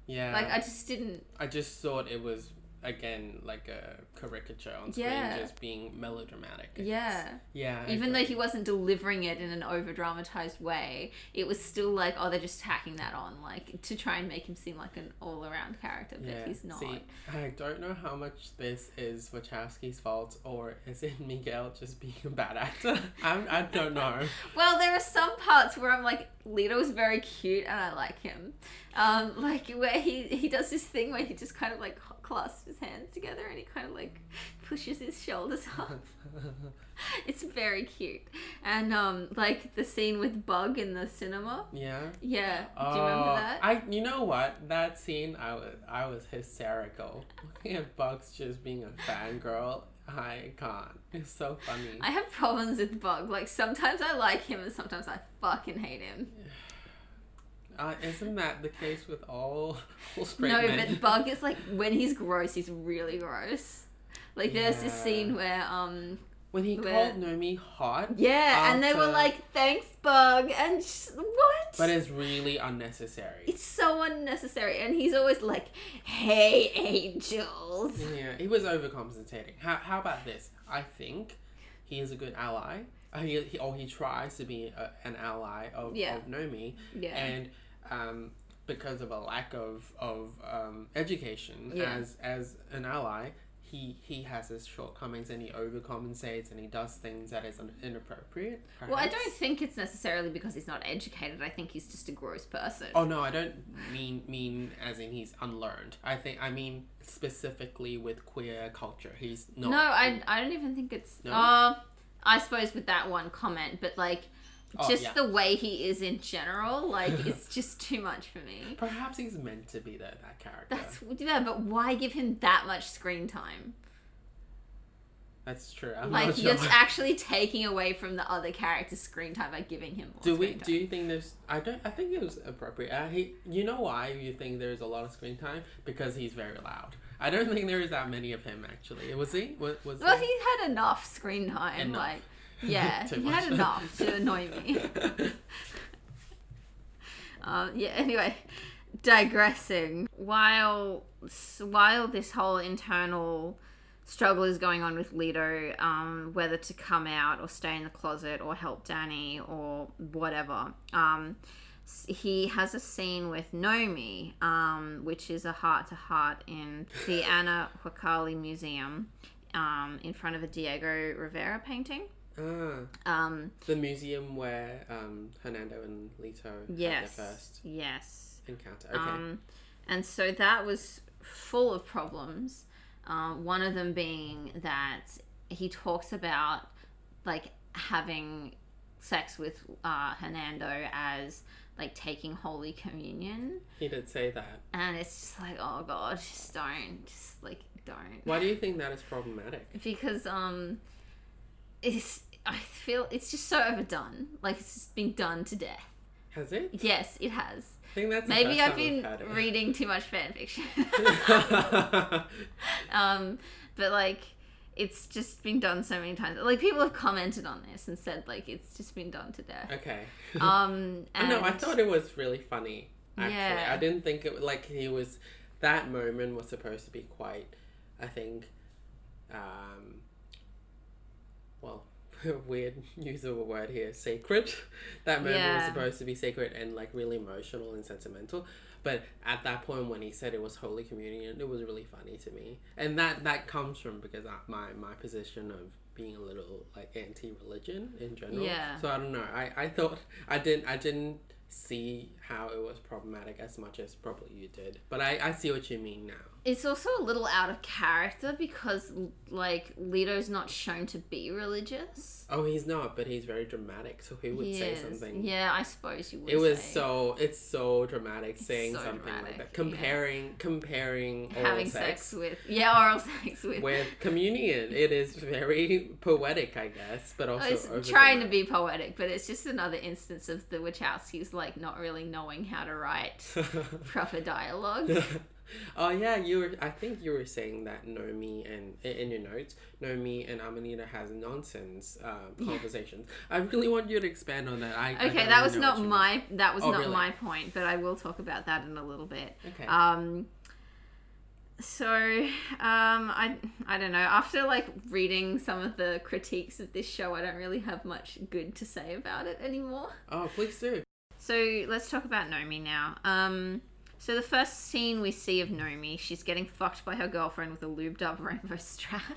yeah, Like I just didn't. I just thought it was again like a caricature on screen, Yeah. just being melodramatic. Yeah. yeah. I Even though he wasn't delivering it in an over dramatized way, it was still like, oh, they're just tacking that on, like to try and make him seem like an all around character, but Yeah. he's not. See, I don't know how much this is Wachowski's fault or is it Miguel just being a bad actor. I'm, I don't know. Well, there are some parts where I'm like, Lito's very cute and I like him. Um, like where he he does this thing where he just kind of like clasps his hands together and he kind of like pushes his shoulders up. it's very cute. And um, like the scene with Bug in the cinema. yeah. Yeah, do you remember Oh, that? I you know what that scene I was I was hysterical looking at Bugs just being a fangirl. I can't. It's so funny. I have problems with Bug. Like sometimes I like him and sometimes I fucking hate him. Uh, isn't that the case with all, all straight no, men? but Bug is like when he's gross, he's really gross. Like there's this scene where um when he where- called Nomi hot, yeah, and they were like thanks Bug and sh- what? but it's really unnecessary. it's so unnecessary and he's always like hey angels. Yeah, he was overcompensating. How, how about this? I think he is a good ally. Uh, He, he, or he tries to be a, an ally of, Yeah. of Nomi. Yeah. And um, because of a lack of, of um, education Yeah. as, as an ally, he, he has his shortcomings and he overcompensates and he does things that is inappropriate. well, I don't think it's necessarily because he's not educated. I think he's just a gross person. Oh no, I don't mean mean as in he's unlearned. I think I mean specifically with queer culture. He's not. No, I, I don't even think it's. No? Uh, I suppose with that one comment, but like, Oh, just yeah. the way he is in general, like, it's just too much for me. Perhaps he's meant to be that that character. That's yeah, but why give him that much screen time? That's true. I'm Like, not you're sure. actually taking away from the other character's screen time by giving him more do we? Do you think there's? I don't. I think it was appropriate. Uh, he. You know why you think there's a lot of screen time? Because he's very loud. I don't think there is that many of him actually. Was he? Was, was Well, he? he had enough screen time. Enough. Like, yeah, he much. had enough to annoy me. Um, yeah. Anyway, digressing. While while this whole internal struggle is going on with Lito, um, whether to come out or stay in the closet or help Danny or whatever, um, he has a scene with Nomi, um, which is a heart to heart in the Anna Huacali Museum. Um, in front of a Diego Rivera painting. Ah, Um, the museum where um, Hernando and Lito yes. had their first Yes. encounter. Okay. Um, and so that was full of problems. Um, one of them being that he talks about like having sex with uh, Hernando as like taking Holy Communion, he did say that. and it's just like, oh god, just don't, just like don't. Why do you think that is problematic? Because um, it's I feel it's just so overdone. Like it's just been done to death. Has it? Yes, it has. I think that's Maybe I've been reading too much fan fiction. um, but like, it's just been done so many times. Like people have commented on this and said like it's just been done to death. okay. Um, and no, I thought it was really funny. Actually, Yeah. I didn't think it was like he was. That moment was supposed to be quite. I think. Um. Weird use of a word here. Sacred. That moment was supposed to be sacred and like really emotional and sentimental. But at that point, when he said it was Holy Communion, it was really funny to me, and that that comes from because I, my my position of being a little like anti-religion in general. Yeah. So I don't know. I, I thought I didn't I didn't see how it was problematic as much as probably you did. But I, I see what you mean now. It's also a little out of character because like Lito's not shown to be religious. Oh, he's not, but he's very dramatic, so he would He say is. something. Yeah, I suppose you would. It was say. so it's so dramatic saying so something dramatic, like that. yeah. Comparing comparing oral having sex, sex. with yeah oral sex with. with communion. It is very poetic, I guess, but also it's trying to be poetic, but it's just another instance of the Wachowskis like not really knowing how to write proper dialogue. oh yeah, you were. I think you were saying that Nomi and in your notes, Nomi and Amanita has nonsense um, conversations. I really want you to expand on that. I I Okay, don't that was not you mean. my that was Oh, not really? my point, but I will talk about that in a little bit. Okay. Um so um I I don't know. After like reading some of the critiques of this show, I don't really have much good to say about it anymore. oh, please do. So let's talk about Nomi now. Um, so the first scene we see of Nomi, she's getting fucked by her girlfriend with a lubed up rainbow strap.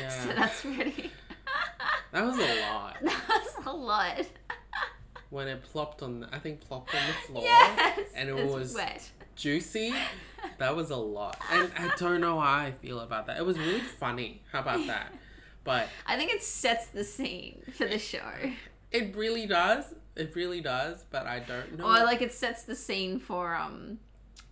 Yeah. so that's pretty. That was a lot. that's a lot. When it plopped on, the, I think plopped on the floor, Yes, and it was wet. juicy. That was a lot, and I don't know how I feel about that. It was really funny. How about that? But I think it sets the scene for the show, it really does. It really does. But I don't know. or like it sets the scene for um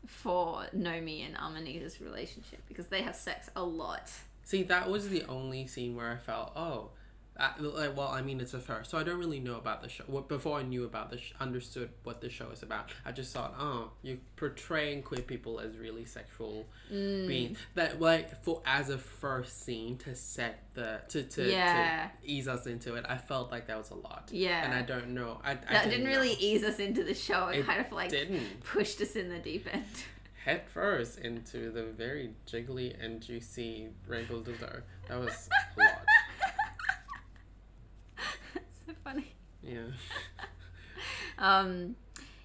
for Nomi and Amanita's relationship because they have sex a lot. See, that was the only scene where I felt, oh, uh, like, well, I mean, it's a first, so I don't really know about the show. Well, before I knew about the, sh- understood what the show is about, I just thought, oh, you're portraying queer people as really sexual Mm. beings. That like for as a first scene to set the to to, Yeah. to ease us into it, I felt like that was a lot. Yeah. and I don't know. I, I That didn't really know. ease us into the show. It, It kind of like didn't pushed us in the deep end. head first into the very jiggly and juicy rainbow dildo. That was a lot. Funny. Yeah. Um,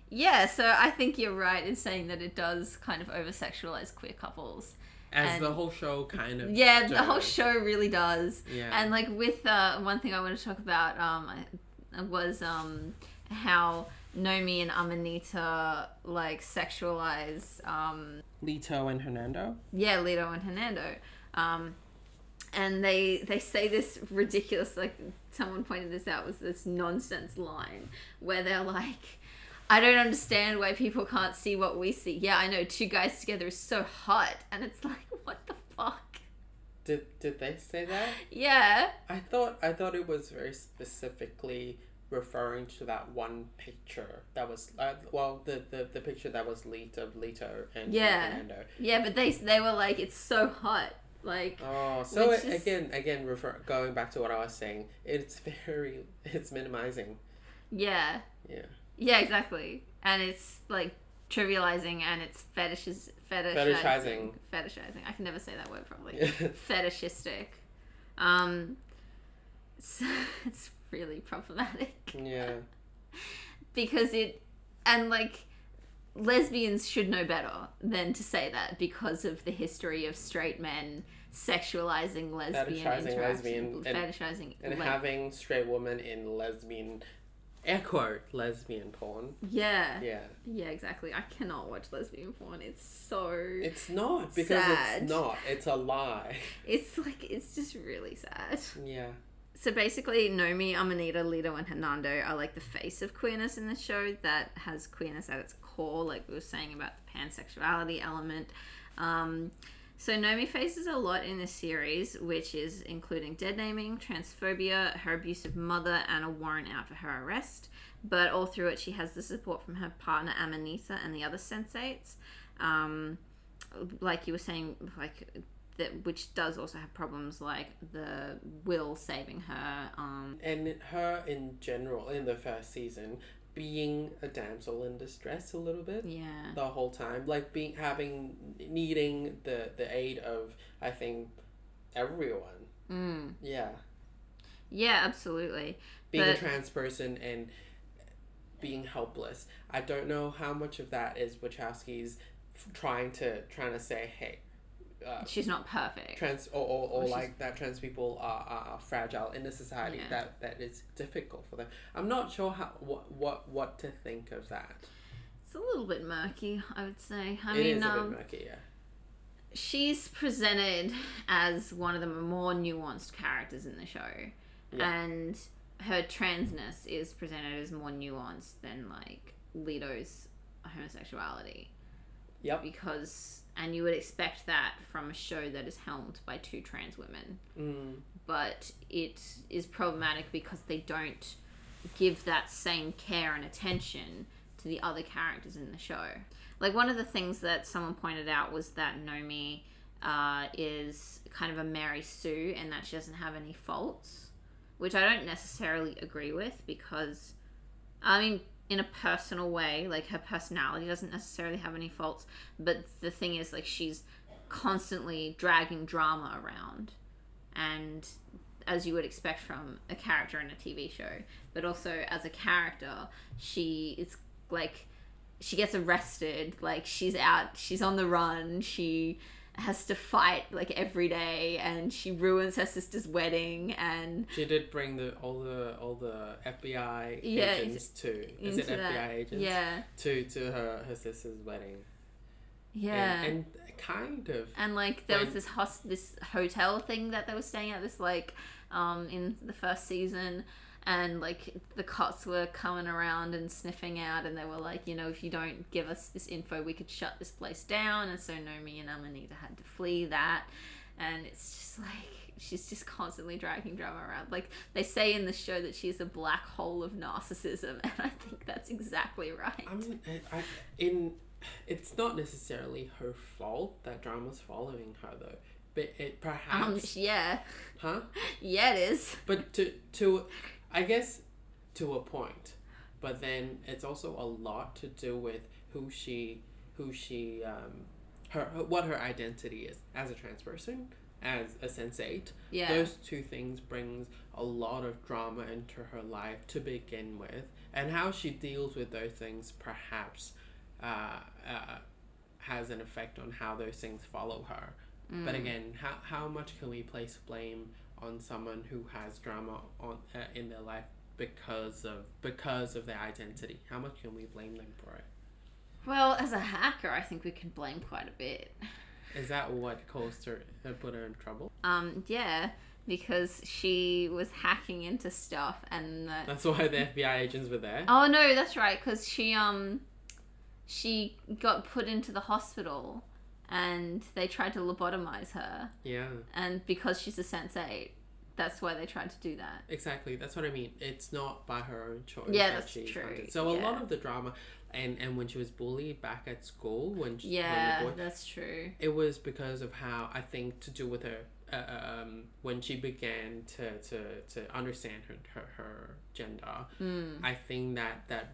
yeah, so I think you're right in saying that it does kind of over sexualize queer couples. As And- the whole show kind of Yeah, the whole show really does. Yeah. And like with uh, one thing I want to talk about um, was um, how Nomi and Amanita like sexualize um, Lito and Hernando. yeah Lito and Hernando. Um, and they they say this ridiculous like someone pointed this out was this nonsense line where they're like I don't understand why people can't see what we see. Yeah, I know two guys together is so hot and it's like what the fuck? Did did they say that? Yeah. I thought I thought it was very specifically referring to that one picture that was uh, well the, the the picture that was leaked of Lito and Yeah. Yeah, but they they were like it's so hot. Like Oh, so it, is- again again refer going back to what I was saying, it's very it's minimizing. yeah. Yeah. Yeah, exactly. And it's like trivializing and it's fetishes fetishizing. Fetishizing. Fetishizing. I can never say that word properly. Yeah. Fetishistic. Um so it's really problematic yeah. because it and like lesbians should know better than to say that because of the history of straight men sexualizing lesbian Fetishizing lesbian and- fetishizing And le- having straight women in lesbian air quote lesbian porn. yeah Yeah. Yeah, exactly. I cannot watch lesbian porn. It's so It's not because Sad. it's not. It's a lie. it's like it's just really sad. Yeah. So basically, Nomi, Amanita, Lito, and Hernando are like the face of queerness in the show that has queerness at its core, like we were saying about the pansexuality element. Um, so Nomi faces a lot in this series, which is including dead naming, transphobia, her abusive mother, and a warrant out for her arrest. But all through it, she has the support from her partner Amanita and the other sensates. Um, like you were saying, like that, which does also have problems like the will saving her. Um, And her in general in the first season being a damsel in distress a little bit yeah, the whole time. Like being having needing the the aid of i think everyone. Mm. yeah. Yeah, absolutely. being a trans person and being helpless. I don't know how much of that is wachowski's f- trying to trying to say hey uh, She's not perfect. trans or, or, or Or like that trans people are, are, are fragile in a society Yeah. that that is difficult for them i'm not sure how what what what to think of that It's a little bit murky, I would say. I It mean, is a um, bit murky yeah she's presented as one of the more nuanced characters in the show, Yeah. and her transness is presented as more nuanced than like Lito's homosexuality. Yep. Because, and you would expect that from a show that is helmed by two trans women, Mm. but it is problematic because they don't give that same care and attention to the other characters in the show. Like one of the things that someone pointed out was that Nomi uh, is kind of a Mary Sue and that she doesn't have any faults, which I don't necessarily agree with because, I mean, in a personal way, like her personality doesn't necessarily have any faults, but the thing is, like, she's constantly dragging drama around. And as you would expect from a character in a TV show, but also as a character, she is like she gets arrested, like she's out, she's on the run, she has to fight like every day and she ruins her sister's wedding and She did bring the all the all the FBI Yeah, agents to is it FBI that. agents Yeah. to to her her sister's wedding. Yeah. And, and kind of and like there was this host this hotel thing that they were staying at this like um in the first season and like the cops were coming around and sniffing out and they were like you know if you don't give us this info we could shut this place down. And so Nomi and Amanita had to flee that. And it's just like she's just constantly dragging drama around. Like they say in the show that she's a black hole of narcissism and I think that's exactly right. I mean, I, in it's not necessarily her fault that drama's following her though, but it um perhaps yeah. Huh? yeah it is. But to to, I guess, to a point, but then it's also a lot to do with who she who she um her, what her identity is as a trans person as a sensate. Yeah. Those two things brings a lot of drama into her life to begin with. And how she deals with those things perhaps uh, uh, has an effect on how those things follow her. But again how, how much can we place blame on someone who has drama on uh, in their life because of because of their identity. How much can we blame them for it? Well, as a hacker, I think we can blame quite a bit. is that what caused her uh, put her in trouble? Um, yeah, because she was hacking into stuff, and the... that's why the fbi agents were there? Oh no, that's right, because she um, she got put into the hospital, and they tried to lobotomize her, yeah and because she's a sensate, that's why they tried to do that. Exactly, that's what I mean. It's not by her own choice. Yeah, that that's true, hunted. So a lot of the drama, and and when she was bullied back at school, when she, Yeah, when boy, that's true. it was because of how I think to do with her. Uh, um, when she began to, to, to understand her, her, her gender, Mm. I think that that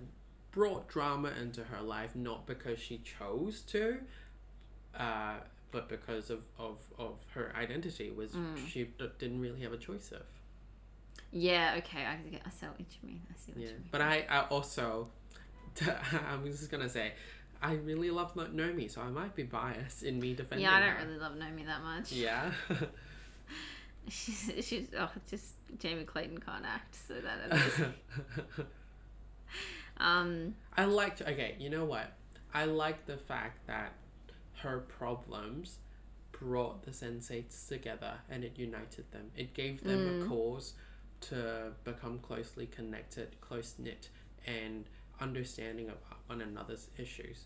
brought drama into her life not because she chose to, uh, but because of, of, of her identity was Mm. she d- didn't really have a choice of. Yeah, okay, I, get- I see what you mean. I see what Yeah, you mean. but I, I also, I'm just gonna say, I really love No- Nomi, so I might be biased in me defending Yeah, I don't really love Nomi that much. Yeah, She's, she's oh, just Jamie Clayton can't act, so that. Um, I liked. Okay, you know what? I like the fact that her problems brought the sensates together and it united them. It gave them a mm. cause to become closely connected, close knit, and understanding of one another's issues.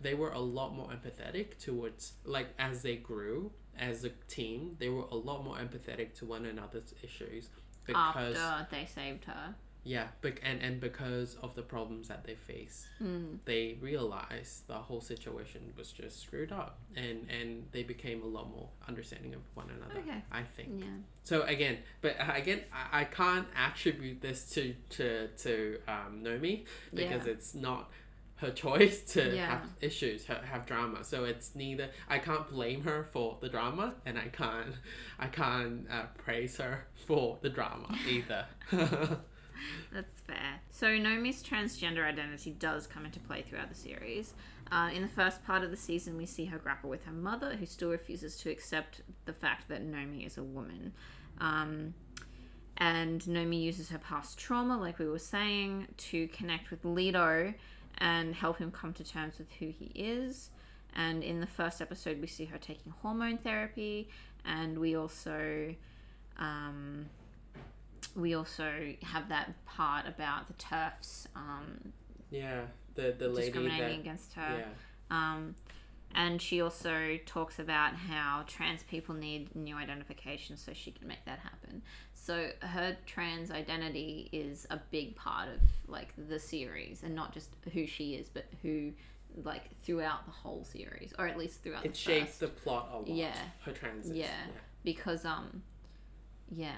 They were a lot more empathetic towards, like, as they grew as a team, they were a lot more empathetic to one another's issues because after they saved her. Yeah, bec- and and because of the problems that they face, Mm. they realized the whole situation was just screwed up, and and they became a lot more understanding of one another. Okay. I think Yeah. so. Again, but uh, again, I, I can't attribute this to to to um, Nomi because Yeah. it's not her choice to Yeah. have issues, ha- have drama. So it's neither. I can't blame her for the drama, and I can't I can't uh, praise her for the drama either. That's fair. So Nomi's transgender identity does come into play throughout the series. Uh, in the first part of the season, we see her grapple with her mother, who still refuses to accept the fact that Nomi is a woman. Um, and Nomi uses her past trauma, like we were saying, to connect with Lito and help him come to terms with who he is. and in the first episode, we see her taking hormone therapy, and we also. Um, we also have that part about the TERFs um, Yeah, the the lady discriminating that against her. yeah. Um, and she also talks about how trans people need new identification so she can make that happen. So her trans identity is a big part of like the series, and not just who she is, but who like throughout the whole series, or at least throughout It the shapes first. the plot a lot. Yeah. Her transit. Yeah. because um, yeah.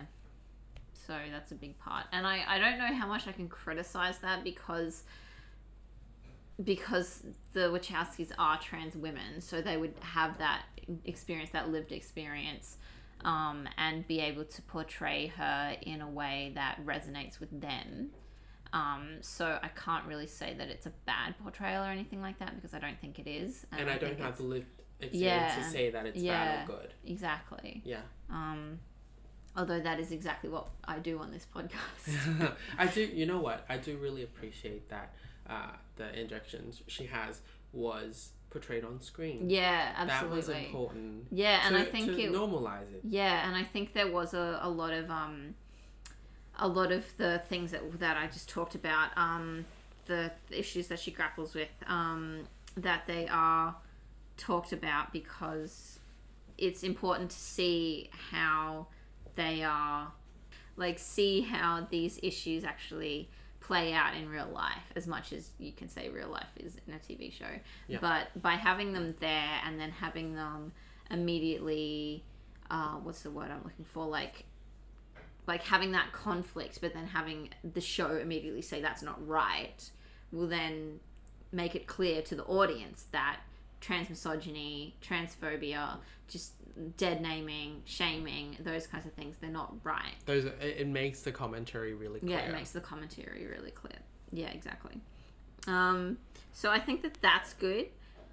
So that's a big part, and I I don't know how much I can criticize that because because the Wachowskis are trans women, so they would have that experience, that lived experience, um, and be able to portray her in a way that resonates with them. Um, so I can't really say that it's a bad portrayal or anything like that because I don't think it is, And I don't think have lived experience Yeah. to say that it's Yeah. bad or good. exactly. Yeah. Um, although that is exactly what I do on this podcast. I do. You know what? I do really appreciate that uh, the injections she has was portrayed on screen. yeah, absolutely. That was important. Yeah, and to, I think to it. normalize it. Yeah, and I think there was a, a lot of um, a lot of the things that that I just talked about, um, the, the issues that she grapples with, um, that they are talked about because it's important to see how they are, like, see how these issues actually play out in real life as much as you can say real life is in a TV show. Yeah. But by having them there and then having them immediately uh, what's the word I'm looking for? Like like having that conflict but then having the show immediately say that's not right will then make it clear to the audience that transmisogyny, transphobia, just dead naming, shaming, those kinds of things, they're not right. Those it, it makes the commentary really clear. Yeah, it makes the commentary really clear. Yeah, exactly. Um, so I think that that's good,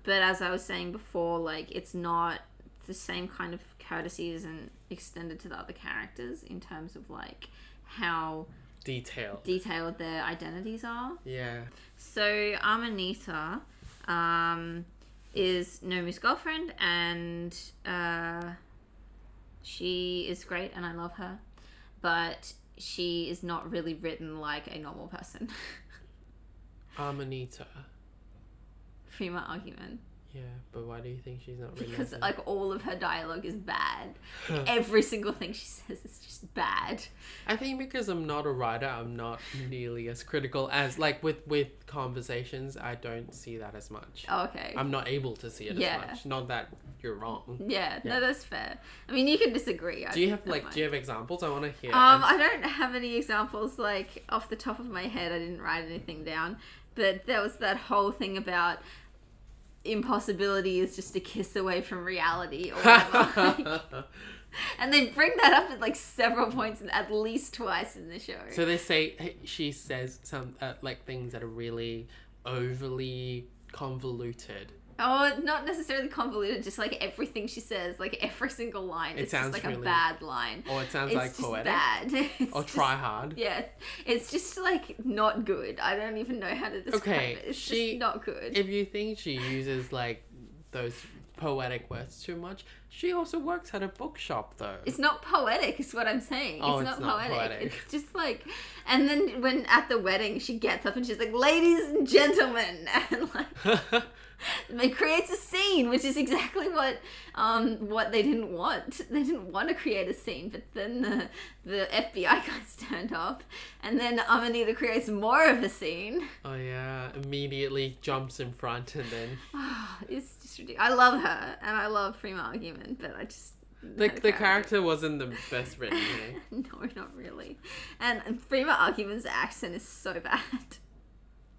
but as I was saying before, like it's not the same kind of courtesies and extended to the other characters in terms of like how detailed. detailed their identities are. yeah. So Amanita um, is Nomi's girlfriend, and uh, she is great, and I love her. But she is not really written like a normal person. Amanita. Freema Agyeman Yeah, but why do you think she's not written? because as like all of her dialogue is bad. Every single thing she says is just bad. I think because I'm not a writer, I'm not nearly as critical as like with with conversations. I don't see that as much. Oh, okay. I'm not able to see it Yeah. as much. Not that you're wrong. yeah, Yeah. no, that's fair. I mean, you can disagree. I Do you have like mind. do you have examples? I want to hear. Um, And- I don't have any examples like off the top of my head. I didn't write anything down, but there was that whole thing about impossibility is just a kiss away from reality or whatever. and they bring that up at like several points, at least twice in the show. so they say she says some uh, like things that are really overly convoluted. Oh, not necessarily convoluted, just like everything she says, like every single line. It sounds like really- a bad line. Or it sounds it's like poetic. bad. It's Or just- try hard. Yeah, it's just like not good. I don't even know how to describe Okay, it. It's she- just not good. If you think she uses like those poetic words too much, she also works at a bookshop though. It's not poetic, is what I'm saying. Oh, it's, it's not, not poetic. poetic. It's just like, and then when at the wedding, she gets up and she's like, "Ladies and gentlemen," and like it creates a scene, which is exactly what um what they didn't want. They didn't want to create a scene, but then the the FBI guys turned up, and then Amanita creates more of a scene. oh yeah, immediately jumps in front and then it's just ridiculous. I love her, and I love Freema Agyeman, but I just the, the character wasn't the best written. No, not really. And Freema Agyeman's accent is so bad.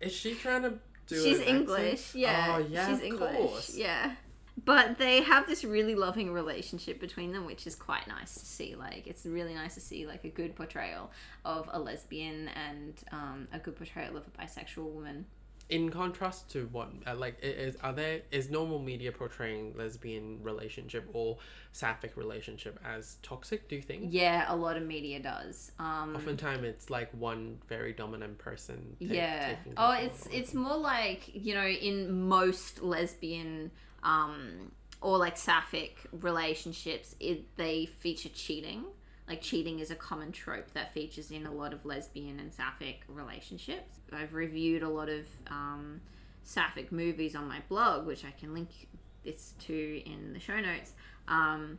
Is she trying to do? she's English, accent? yeah. Oh yeah, she's of English, course. yeah. But they have this really loving relationship between them, which is quite nice to see. Like, it's really nice to see like a good portrayal of a lesbian and um, a good portrayal of a bisexual woman. In contrast to what, uh, like, is are there is normal media portraying lesbian relationship or sapphic relationship as toxic? Do you think? Yeah, a lot of media does. Um, Oftentimes it's like one very dominant person. ta- yeah. Oh, it's it's more like you know in most lesbian um, or like sapphic relationships, it, they feature cheating. Like cheating is a common trope that features in a lot of lesbian and sapphic relationships. I've reviewed a lot of um, sapphic movies on my blog, which I can link this to in the show notes, um,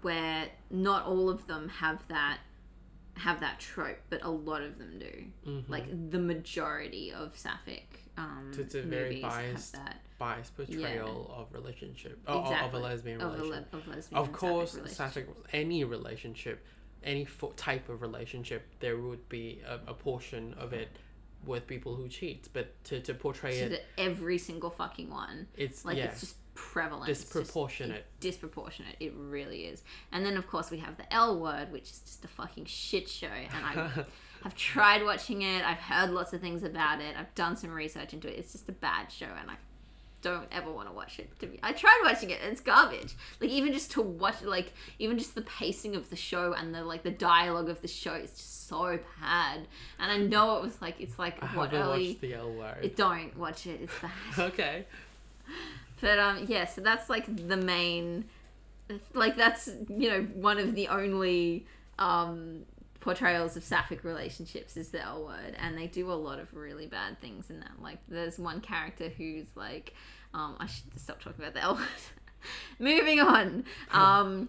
where not all of them have that have that trope, but a lot of them do. Mhm. Like the majority of sapphic um, So it's a very movies biased have that biased portrayal of relationship oh, of Exactly. a lesbian of, a relationship. le- of lesbian Of course, sapphic any relationship, any fo- type of relationship, there would be a, a portion of it with people who cheat. But to, to portray To it, every single fucking one. it's Like yeah, it's just prevalent. It's just disproportionate. disproportionate. It really is. And then of course we have the L word, which is just a fucking shit show. And I have tried watching it. I've heard lots of things about it. I've done some research into it. It's just a bad show, and I don't ever want to watch it. To be, I tried watching it. and It's garbage. Like even just to watch, like even just the pacing of the show and the like the dialogue of the show is just so bad. And I know it was like it's like I what early. the L word. It, don't watch it. It's bad. okay. But um, yeah, so that's like the main, like that's you know one of the only um portrayals of sapphic relationships is the L word, and they do a lot of really bad things in that. Like there's one character who's like, um, I should stop talking about the L word. Moving on. Um,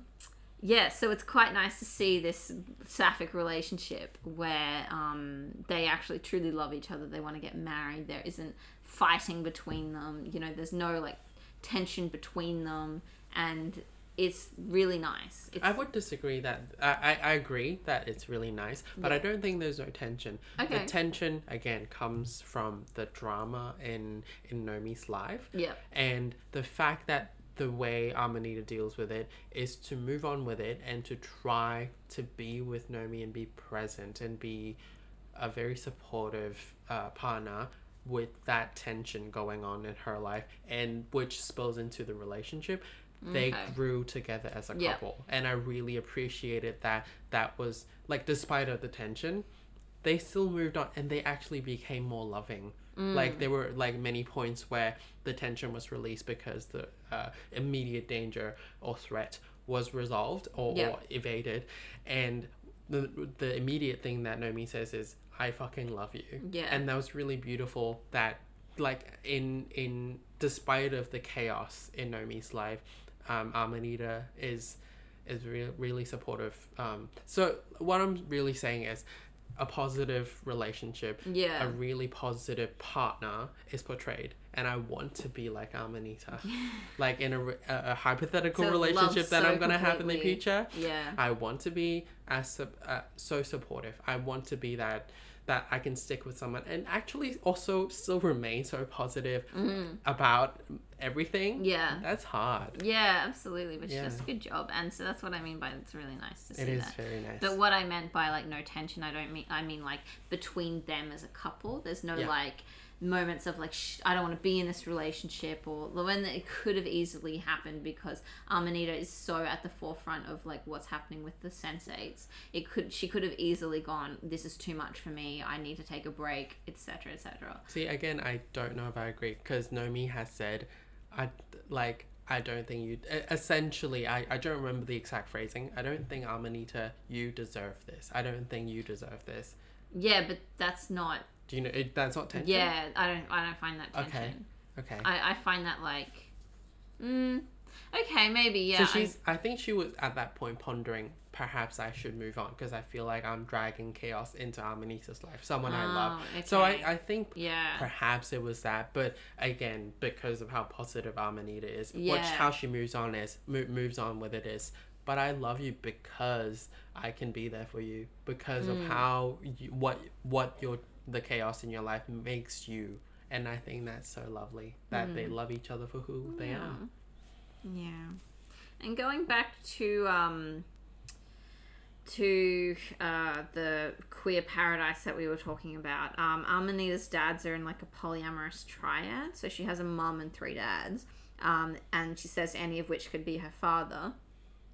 yeah, so it's quite nice to see this sapphic relationship where um, they actually truly love each other. They want to get married. There isn't fighting between them. You know, there's no like tension between them, and it's really nice. It's, I would disagree that I, I, I agree that it's really nice, but I don't think there's no tension. Okay. The tension again comes from the drama in in Nomi's life. yeah, and the fact that the way Amanita deals with it is to move on with it and to try to be with Nomi and be present and be a very supportive uh, partner with that tension going on in her life and which spills into the relationship they Okay. grew together as a Yeah. couple and i really appreciated that that was like despite of the tension they still moved on and they actually became more loving Mm. like there were like many points where the tension was released because the uh, immediate danger or threat was resolved or, Yeah. or evaded and the, the immediate thing that Nomi says is I fucking love you Yeah. and that was really beautiful that like in in despite of the chaos in Nomi's life um Amanita is is re- really supportive. Um so what I'm really saying is a positive relationship yeah, a really positive partner is portrayed. And i want to be like amanita like in a, a, a hypothetical love relationship that so i'm gonna have in the future. Yeah, i want to be as uh, so supportive. I want to be that that i can stick with someone and actually also still remain so positive mm-hmm. about everything yeah. that's hard Yeah, absolutely. But Yeah. just a good job, and so that's what I mean by it's really nice to see it is that. very nice But what I meant by like no tension, I don't mean I mean like between them as a couple. There's no Yeah. like moments of like I don't want to be in this relationship or when it could have easily happened because Amanita is so at the forefront of like what's happening with the sensates. It could she could have easily gone. This is too much for me. I need to take a break, etc., etc. See, again, I don't know if I agree because Nomi has said, I like. I don't think you. Essentially, I, I don't remember the exact phrasing. I don't think Amanita, you deserve this. I don't think you deserve this. Yeah, but that's not. Do you know? It, that's not tension. Yeah, I don't. I don't find that tension. Okay. Okay. I, I find that like, mm, okay, maybe yeah. so I- she's. I, think she was at that point pondering. Perhaps I should move on because I feel like I'm dragging chaos into Amanita's life, someone I love. Oh, So I. I think yeah, Perhaps it was that, but again, because of how positive Amanita is, yeah. watch how she moves on is mo- moves on with it is. But I love you because I can be there for you because Mm. of how you, what what your the chaos in your life makes you, and I think that's so lovely that they love each other for who they Mm. are. Yeah, and going back to um to uh, the queer paradise that we were talking about, um, Amanita's dads are in like a polyamorous triad. So she has a mum and three dads, um, and she says any of which could be her father.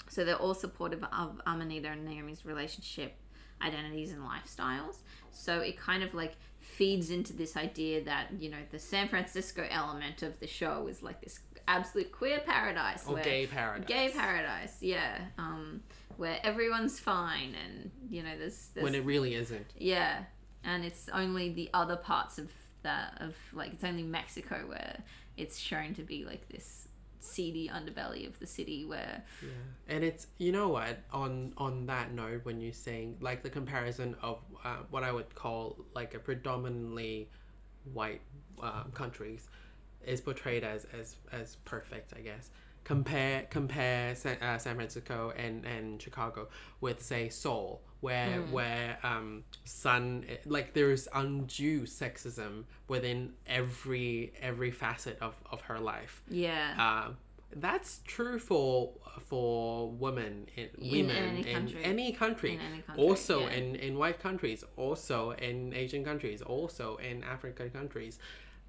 So they're all supportive of Amanita and Nomi's relationship, identities, and lifestyles. So it kind of like feeds into this idea that, you know, the San Francisco element of the show is like this absolute queer paradise. Or where, gay paradise. Gay paradise, yeah. Um, where everyone's fine and you know there's, there's When it really isn't. yeah, and it's only the other parts of that of like it's only Mexico where it's shown to be like this seedy underbelly of the city where Yeah, and it's you know what on on that note when you're saying like the comparison of uh, what I would call like a predominantly white um, countries is portrayed as as as perfect, I guess. Compare compare San, uh, San Francisco and and Chicago with say Seoul, where where um sun like there's undue sexism within every every facet of of her life. yeah Uh, that's true for for women in In women any in country. any country. In any country, also yeah. in in white countries, also in Asian countries, also in African countries.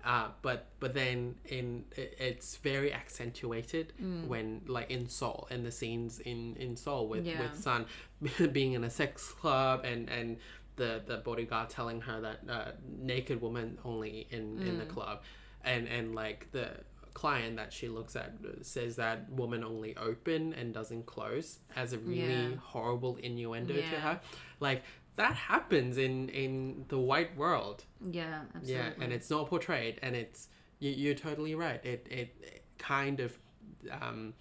Uh, but but then in it, it's very accentuated Mm. when like in Seoul in the scenes in in Seoul with Yeah. with Sun being in a sex club and and the the bodyguard telling her that uh, naked woman only in in Mm. the club and and like the client that she looks at says that woman only open and doesn't close as a really Yeah. horrible innuendo to her like that happens in in the white world. Yeah absolutely yeah and it's not portrayed and it's you, you're totally right. It it, it kind of um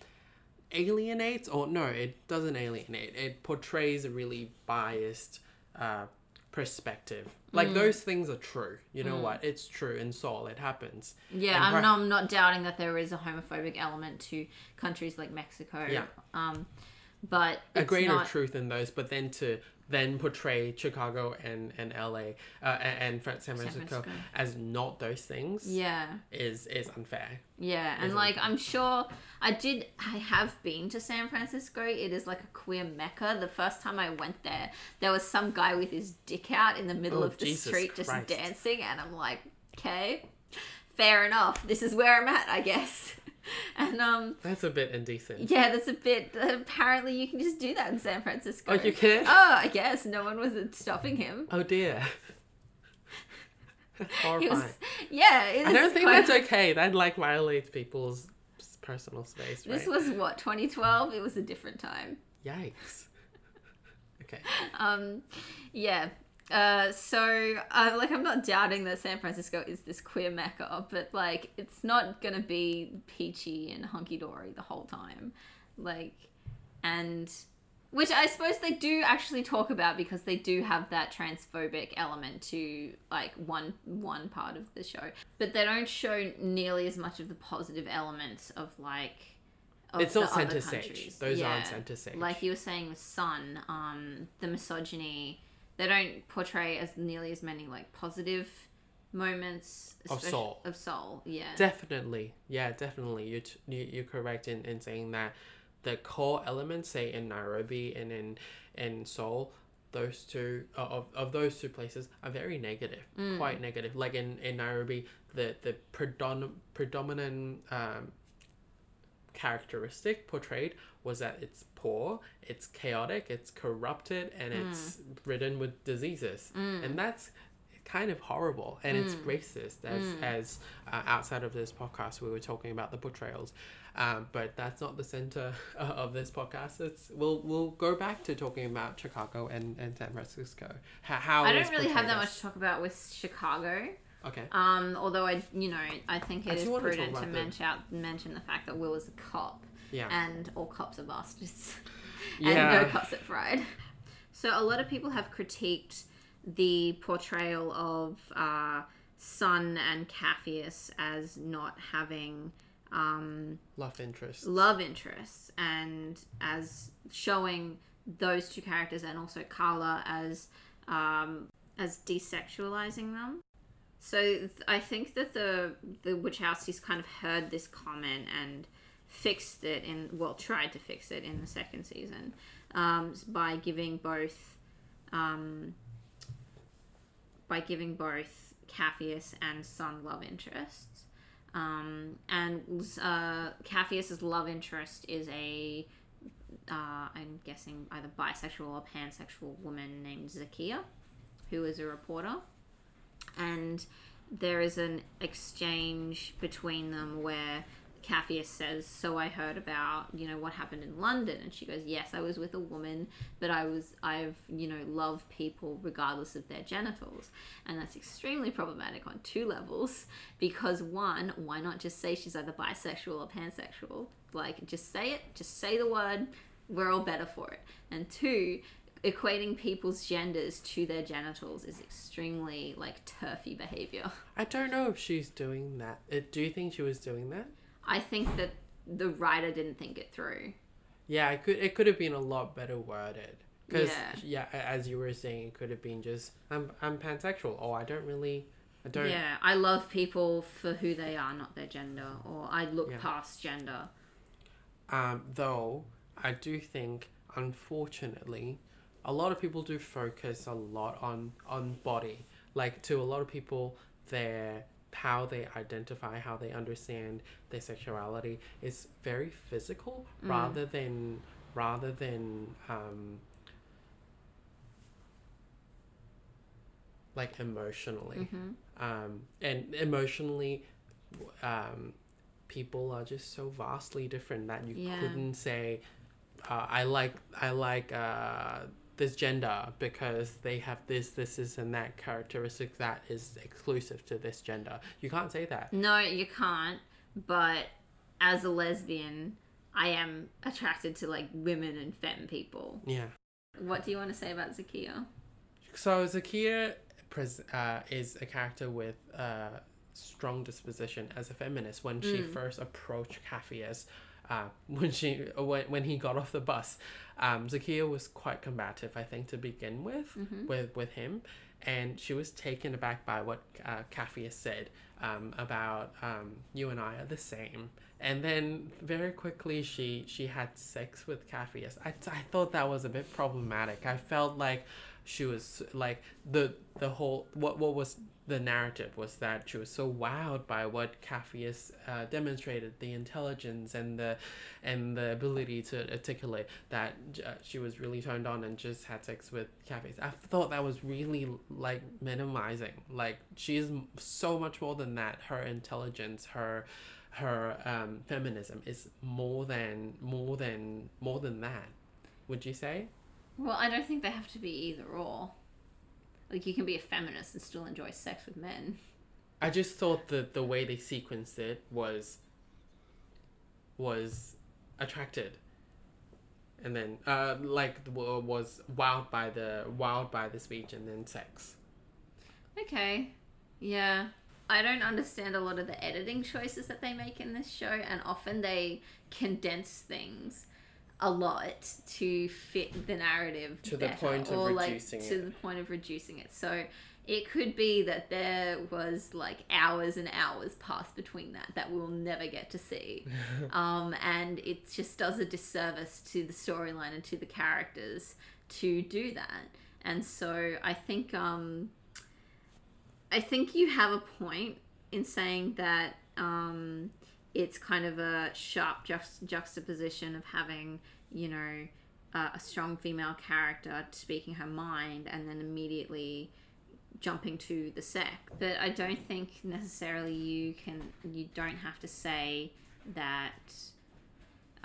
alienates or no it doesn't alienate. It portrays a really biased uh perspective. Like those things are true. You know what? It's true. In Seoul it happens. Yeah, And I'm, not, I'm not doubting that there is a homophobic element to countries like Mexico. Yeah. Um, but a greater not, truth in those, but then to then portray Chicago and and LA uh, and, and San Francisco, Francisco. as not those things Yeah, is is unfair. yeah, and like I'm sure I did. I have been to San Francisco. It is like a queer mecca. The first time I went there, there was some guy with his dick out in the middle Oh, of the Jesus street just dancing, and I'm like, okay, fair enough. This is where I'm at, I guess. And um, That's a bit indecent. yeah, that's a bit. Apparently, you can just do that in San Francisco. Oh, you can? Oh, I guess no one was stopping him. Oh dear. That's horrifying. was, yeah. I don't think quite- that's okay. That like violates people's personal space, right? This was what 2012. It was a different time. Yikes. Okay. Um, yeah. Uh, so uh, like I'm not doubting that San Francisco is this queer mecca, but like it's not gonna be peachy and hunky dory the whole time, like, and which I suppose they do actually talk about because they do have that transphobic element to like one one part of the show, but they don't show nearly as much of the positive elements of like. Of It's the not center stage. Those aren't center stage. Like you were saying with Sun, um, the misogyny, they don't portray as nearly as many like positive moments Of Seoul. Of Seoul, yeah. Definitely, yeah, definitely. You're t- you- you're correct in, in saying that the core elements, say in Nairobi and in in Seoul, those two uh, of, of those two places are very negative, quite negative. Like in, in Nairobi, the the predom- predominant um, characteristic portrayed was that it's poor, it's chaotic, it's corrupted, and it's ridden with diseases, and that's kind of horrible and it's racist as as uh, outside of this podcast we were talking about the portrayals um, but that's not the center of this podcast. It's we'll we'll go back to talking about chicago and, and san francisco. How, how I don't really have that much to talk about with Chicago. okay. Um, although I, you know, I think I it do is prudent to mention out, mention the fact that Will is a cop, yeah and all cops are bastards, Yeah. and no cops at Pride. So a lot of people have critiqued the portrayal of uh, Sun and Capheus as not having um, love interest love interests and as showing those two characters and also Kala as um, as desexualizing them. So th- I think that the the Wachowskis kind of heard this comment and fixed it in well tried to fix it in the second season um, by giving both um, by giving both Capheus and Sun love interests. Um, and uh, love interest is a, uh, I'm guessing either bisexual or pansexual woman named Zakia, who is a reporter. And there is an exchange between them where Capheus says, "So I heard about you know what happened in London," and she goes, "Yes, I was with a woman, but I was I've you know love people regardless of their genitals," and that's extremely problematic on two levels because one, why not just say she's either bisexual or pansexual? Like, just say it, just say the word. We're all better for it. And two, equating people's genders to their genitals is extremely like TERFy behavior. I don't know if she's doing that. Uh, Do you think she was doing that? I think that the writer didn't think it through. Yeah, it could it could have been a lot better worded. Because Yeah. yeah. as you were saying, it could have been just I'm I'm pansexual. or I don't really I don't. Yeah, I love people for who they are, not their gender, or I look Yeah. past gender. Um, though I do think, unfortunately, a lot of people do focus a lot on on body. Like to a lot of people, their how they identify, how they understand their sexuality is very physical Mm. rather than rather than um, like emotionally hmm um, and emotionally um, people are just so vastly different that you Yeah. couldn't say uh, i like i like uh, this gender because they have this this is and that characteristic that is exclusive to this gender you can't say that No, you can't. But as a lesbian, I am attracted to like women and femme people. yeah What do you want to say about Zakia? so zakia pres- uh, is a character with a strong disposition as a feminist when she Mm. first approached Capheus uh, when she when, when he got off the bus. Um, Zakia was quite combative I think to begin with Mhm. with with him. And she was taken aback by what uh, Capheus said um, about um, you and I are the same. And then very quickly she she had sex with Capheus I, I thought that was a bit problematic. I felt like she was like the the whole what what was the narrative was that she was so wowed by what Capheus uh, demonstrated the intelligence and the and the ability to articulate that uh, she was really turned on and just had sex with Capheus. I thought that was really like minimizing. Like she's m- so much more than that. Her intelligence, her her um, feminism is more than more than more than that. Would you say? Well, I don't think they have to be either or. Like you can be a feminist and still enjoy sex with men. I just thought that the way they sequenced it was was attracted, and then uh like was wowed by the wowed by the speech and then sex. Okay. Yeah. I don't understand a lot of the editing choices that they make in this show, and often they condense things a lot to fit the narrative To the better, point of or reducing like to it. the point of reducing it. So it could be that there was like hours and hours passed between that that we'll never get to see, um, and it just does a disservice to the storyline and to the characters to do that. And so I think um, I think you have a point in saying that um, it's kind of a sharp juxt- juxtaposition of having, you know, uh, a strong female character speaking her mind and then immediately jumping to the sex. But I don't think necessarily you can, you don't have to say that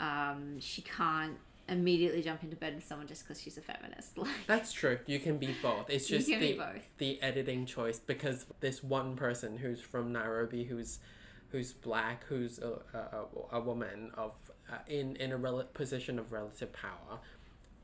um, she can't immediately jump into bed with someone just because she's a feminist. Like, That's true. You can be both. It's just the the editing choice because this one person who's from Nairobi who's who's black who's a, a, a woman of uh, in in a rel- position of relative power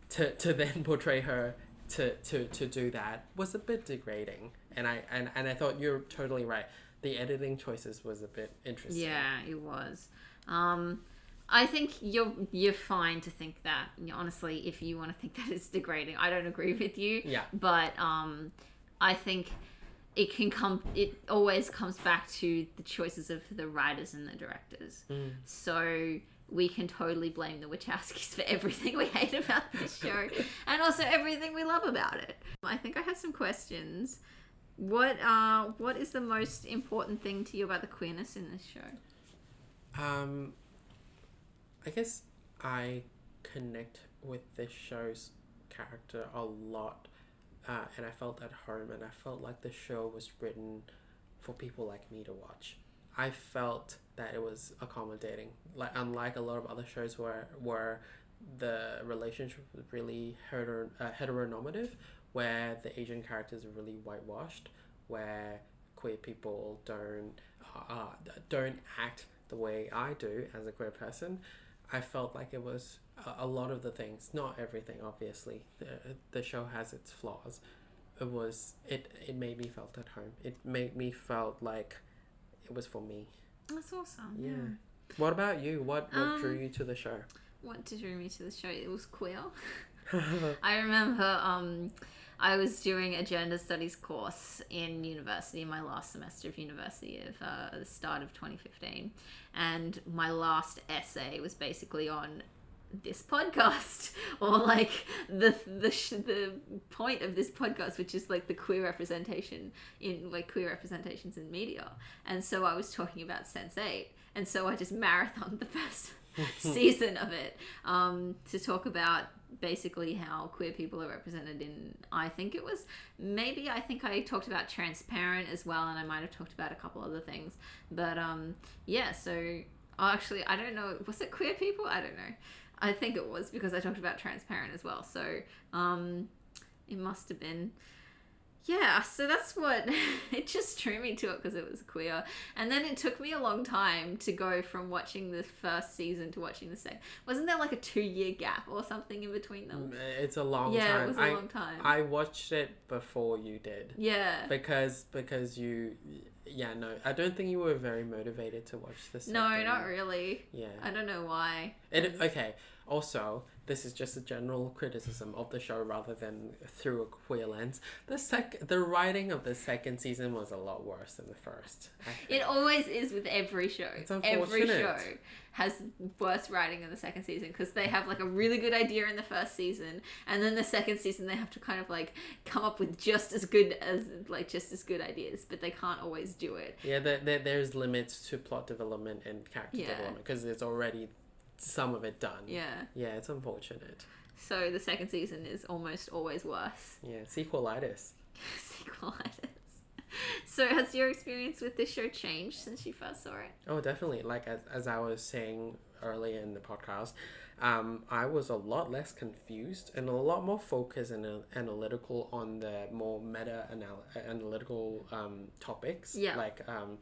to to then portray her to, to to do that was a bit degrading and I and, and I thought you're totally right the editing choices was a bit interesting Yeah, it was. Um, I think you're you're fine to think that. Honestly, if you want to think that it's degrading, I don't agree with you. yeah But um, I think it can come. It always comes back to the choices of the writers and the directors. Mm. So we can totally blame the Wachowskis for everything we hate about this show, and also everything we love about it. I think I had some questions. What uh, what is the most important thing to you about the queerness in this show? Um, I guess I connect with this show's character a lot, uh, and I felt at home, and I felt like the show was written for people like me to watch. I felt that it was accommodating. Like unlike a lot of other shows where where the relationship was really hetero, uh, heteronormative, where the Asian characters are really whitewashed, where queer people don't uh, don't act the way I do as a queer person. I felt like it was a, lot of the things, not everything, obviously. The, the show has its flaws. It was it it made me felt at home. It made me felt like it was for me. That's awesome. Yeah. Yeah. What about you? What what Um, drew you to the show? What drew me to the show? It was queer. I remember um, I was doing a gender studies course in university, my last semester of university of uh, the start of 2015, and my last essay was basically on this podcast or like the the sh- the point of this podcast which is like the queer representation in like queer representations in media. And so i was talking about Sense8 and so i just marathoned the first season of it um, to talk about basically how queer people are represented in i think it was maybe i think i talked about transparent as well and i might have talked about a couple other things. But um yeah so oh, actually i don't know was it queer people? I don't know i think it was because i talked about transparent as well. So um it must have been yeah so that's what it just drew me to it because it was queer. And then it took me a long time to go from watching the first season to watching the second. Wasn't there like a two year gap or something in between them? It's a long yeah time. it was a I, long time. I watched it before you did. yeah. Because because you yeah, no. I don't think you were very motivated to watch this. no not really Yeah. i don't know why It, um, okay. Also, this is just a general criticism of the show rather than through a queer lens. The sec the writing of the second season was a lot worse than the first. It always is with every show. It's Every show has worse writing in the second season because they have like a really good idea in the first season, and then the second season they have to kind of like come up with just as good as like just as good ideas, but they can't always do it. Yeah, there, there, there's limits to plot development and character Yeah. development because there's already some of it done. Yeah. Yeah, it's unfortunate. So the second season is almost always worse. Yeah, sequelitis. Sequelitis. So has your experience with this show changed since you first saw it? Oh, definitely. Like as, as I was saying earlier in the podcast, um, I was a lot less confused and a lot more focused and uh, analytical on the more meta anal- analytical um, topics. Yeah. Like um,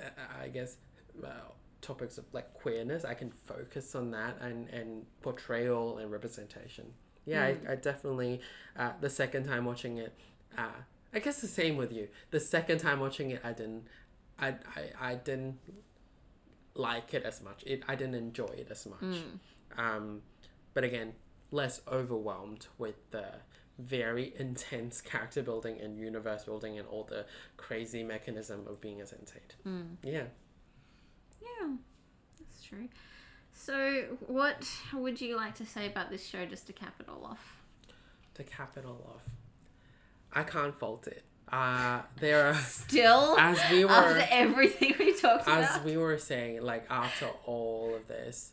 I- I guess well, topics of like queerness. I can focus on that and and portrayal and representation. Yeah, I, I definitely uh, the second time watching it. Uh, I guess the same with you. The second time watching it, I didn't. I, I, I didn't like it as much. It I didn't enjoy it as much. Um, but again, less overwhelmed with the very intense character building and universe building and all the crazy mechanism of being a sensate. Yeah. Yeah, that's true. So, what would you like to say about this show just to cap it all off? To cap it all off, I can't fault it. Uh, there are Still, as we were after everything we talked as about, As we were saying, like after all of this,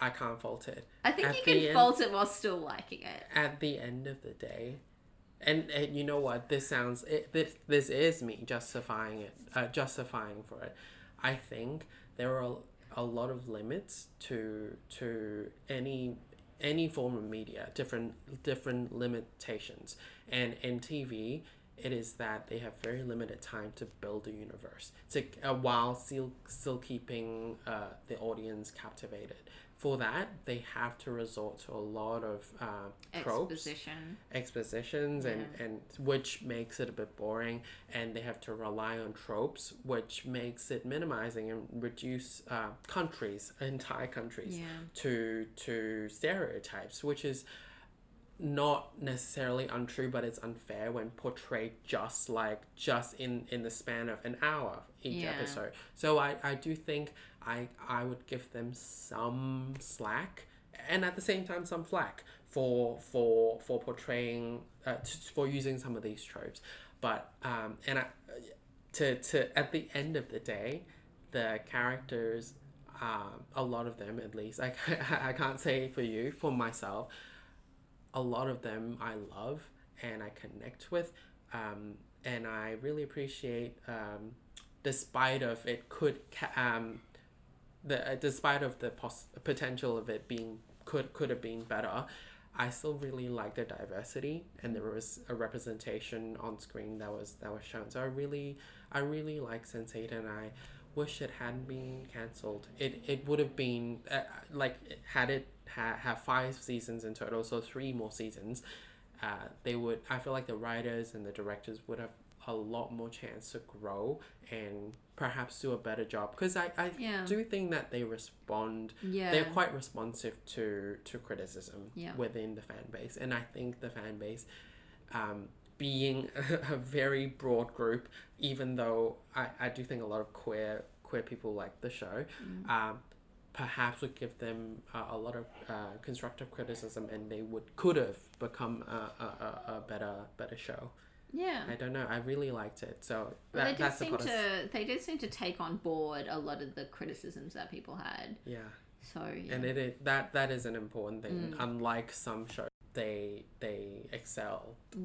I can't fault it. I think at you can end- fault it while still liking it. at the end of the day and, and you know what this sounds it, this, this is me justifying it uh, justifying for it i think there are a lot of limits to to any any form of media different different limitations. And in tv it is that they have very limited time to build a universe. To uh, while still still keeping uh, the audience captivated for that they have to resort to a lot of uh, tropes Exposition. expositions and, and which makes it a bit boring and they have to rely on tropes which makes it minimizing and reduce uh, countries entire countries Yeah. to to stereotypes which is not necessarily untrue but it's unfair when portrayed just like just in in the span of an hour each Yeah. episode so i i do think i i would give them some slack and at the same time some flack for for for portraying uh, t- for using some of these tropes. But um and i to to at the end of the day the characters um, a lot of them at least I, I can't say for you for myself a lot of them I love and I connect with, um, and I really appreciate um, despite of it could um, the uh, despite of the pos- potential of it being could could have been better. I still really like the diversity and there was a representation on screen that was that was shown. So I really I really like Sense8 and I wish it hadn't been cancelled. It it would have been uh, like had it ha- have five seasons in total, so three more seasons. Uh, they would. I feel like the writers and the directors would have a lot more chance to grow and perhaps do a better job because I, I Yeah. do think that they respond Yeah. they're quite responsive to to criticism Yeah. within the fan base and i think the fan base um, being a, very broad group even though I, I do think a lot of queer queer people like the show Mm. um, perhaps would give them uh, a lot of uh, constructive criticism and they would could have become a, a, a, a better better show yeah. i don't know i really liked it so Well, that, they did seem to they did seem to take on board a lot of the criticisms that people had. yeah So yeah. and it is that that is an important thing Mm. unlike some shows they they excel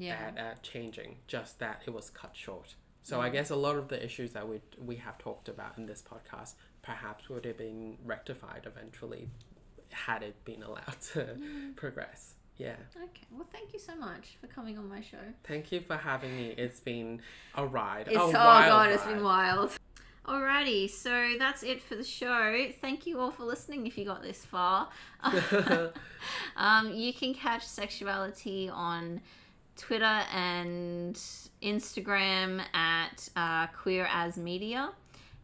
yeah. at, at changing just that it was cut short so i guess a lot of the issues that we we have talked about in this podcast perhaps would have been rectified eventually had it been allowed to progress yeah Okay. Well, thank you so much for coming on my show. thank you for having me it's been a ride It's a oh god, it's been wild. Alrighty, so that's it for the show. Thank you all for listening if you got this far. um, you can catch sexuality on Twitter and Instagram at uh, Queer as Media.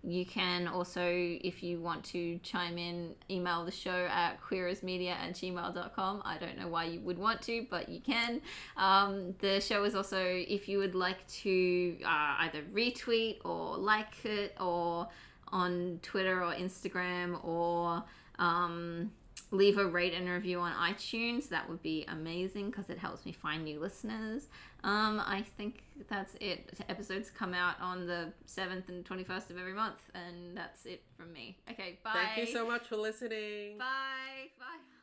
You can also, if you want to chime in, email the show at queerasmedia at gmail.com. I don't know why you would want to, but you can. Um, the show is also, if you would like to uh, either retweet or like it or on Twitter or Instagram or um, leave a rate and review on iTunes. That would be amazing because it helps me find new listeners. Um, I think that's it. Episodes come out on the 7th and 21st of every month, and that's it from me. Okay, bye. thank you so much for listening Bye. Bye. Bye.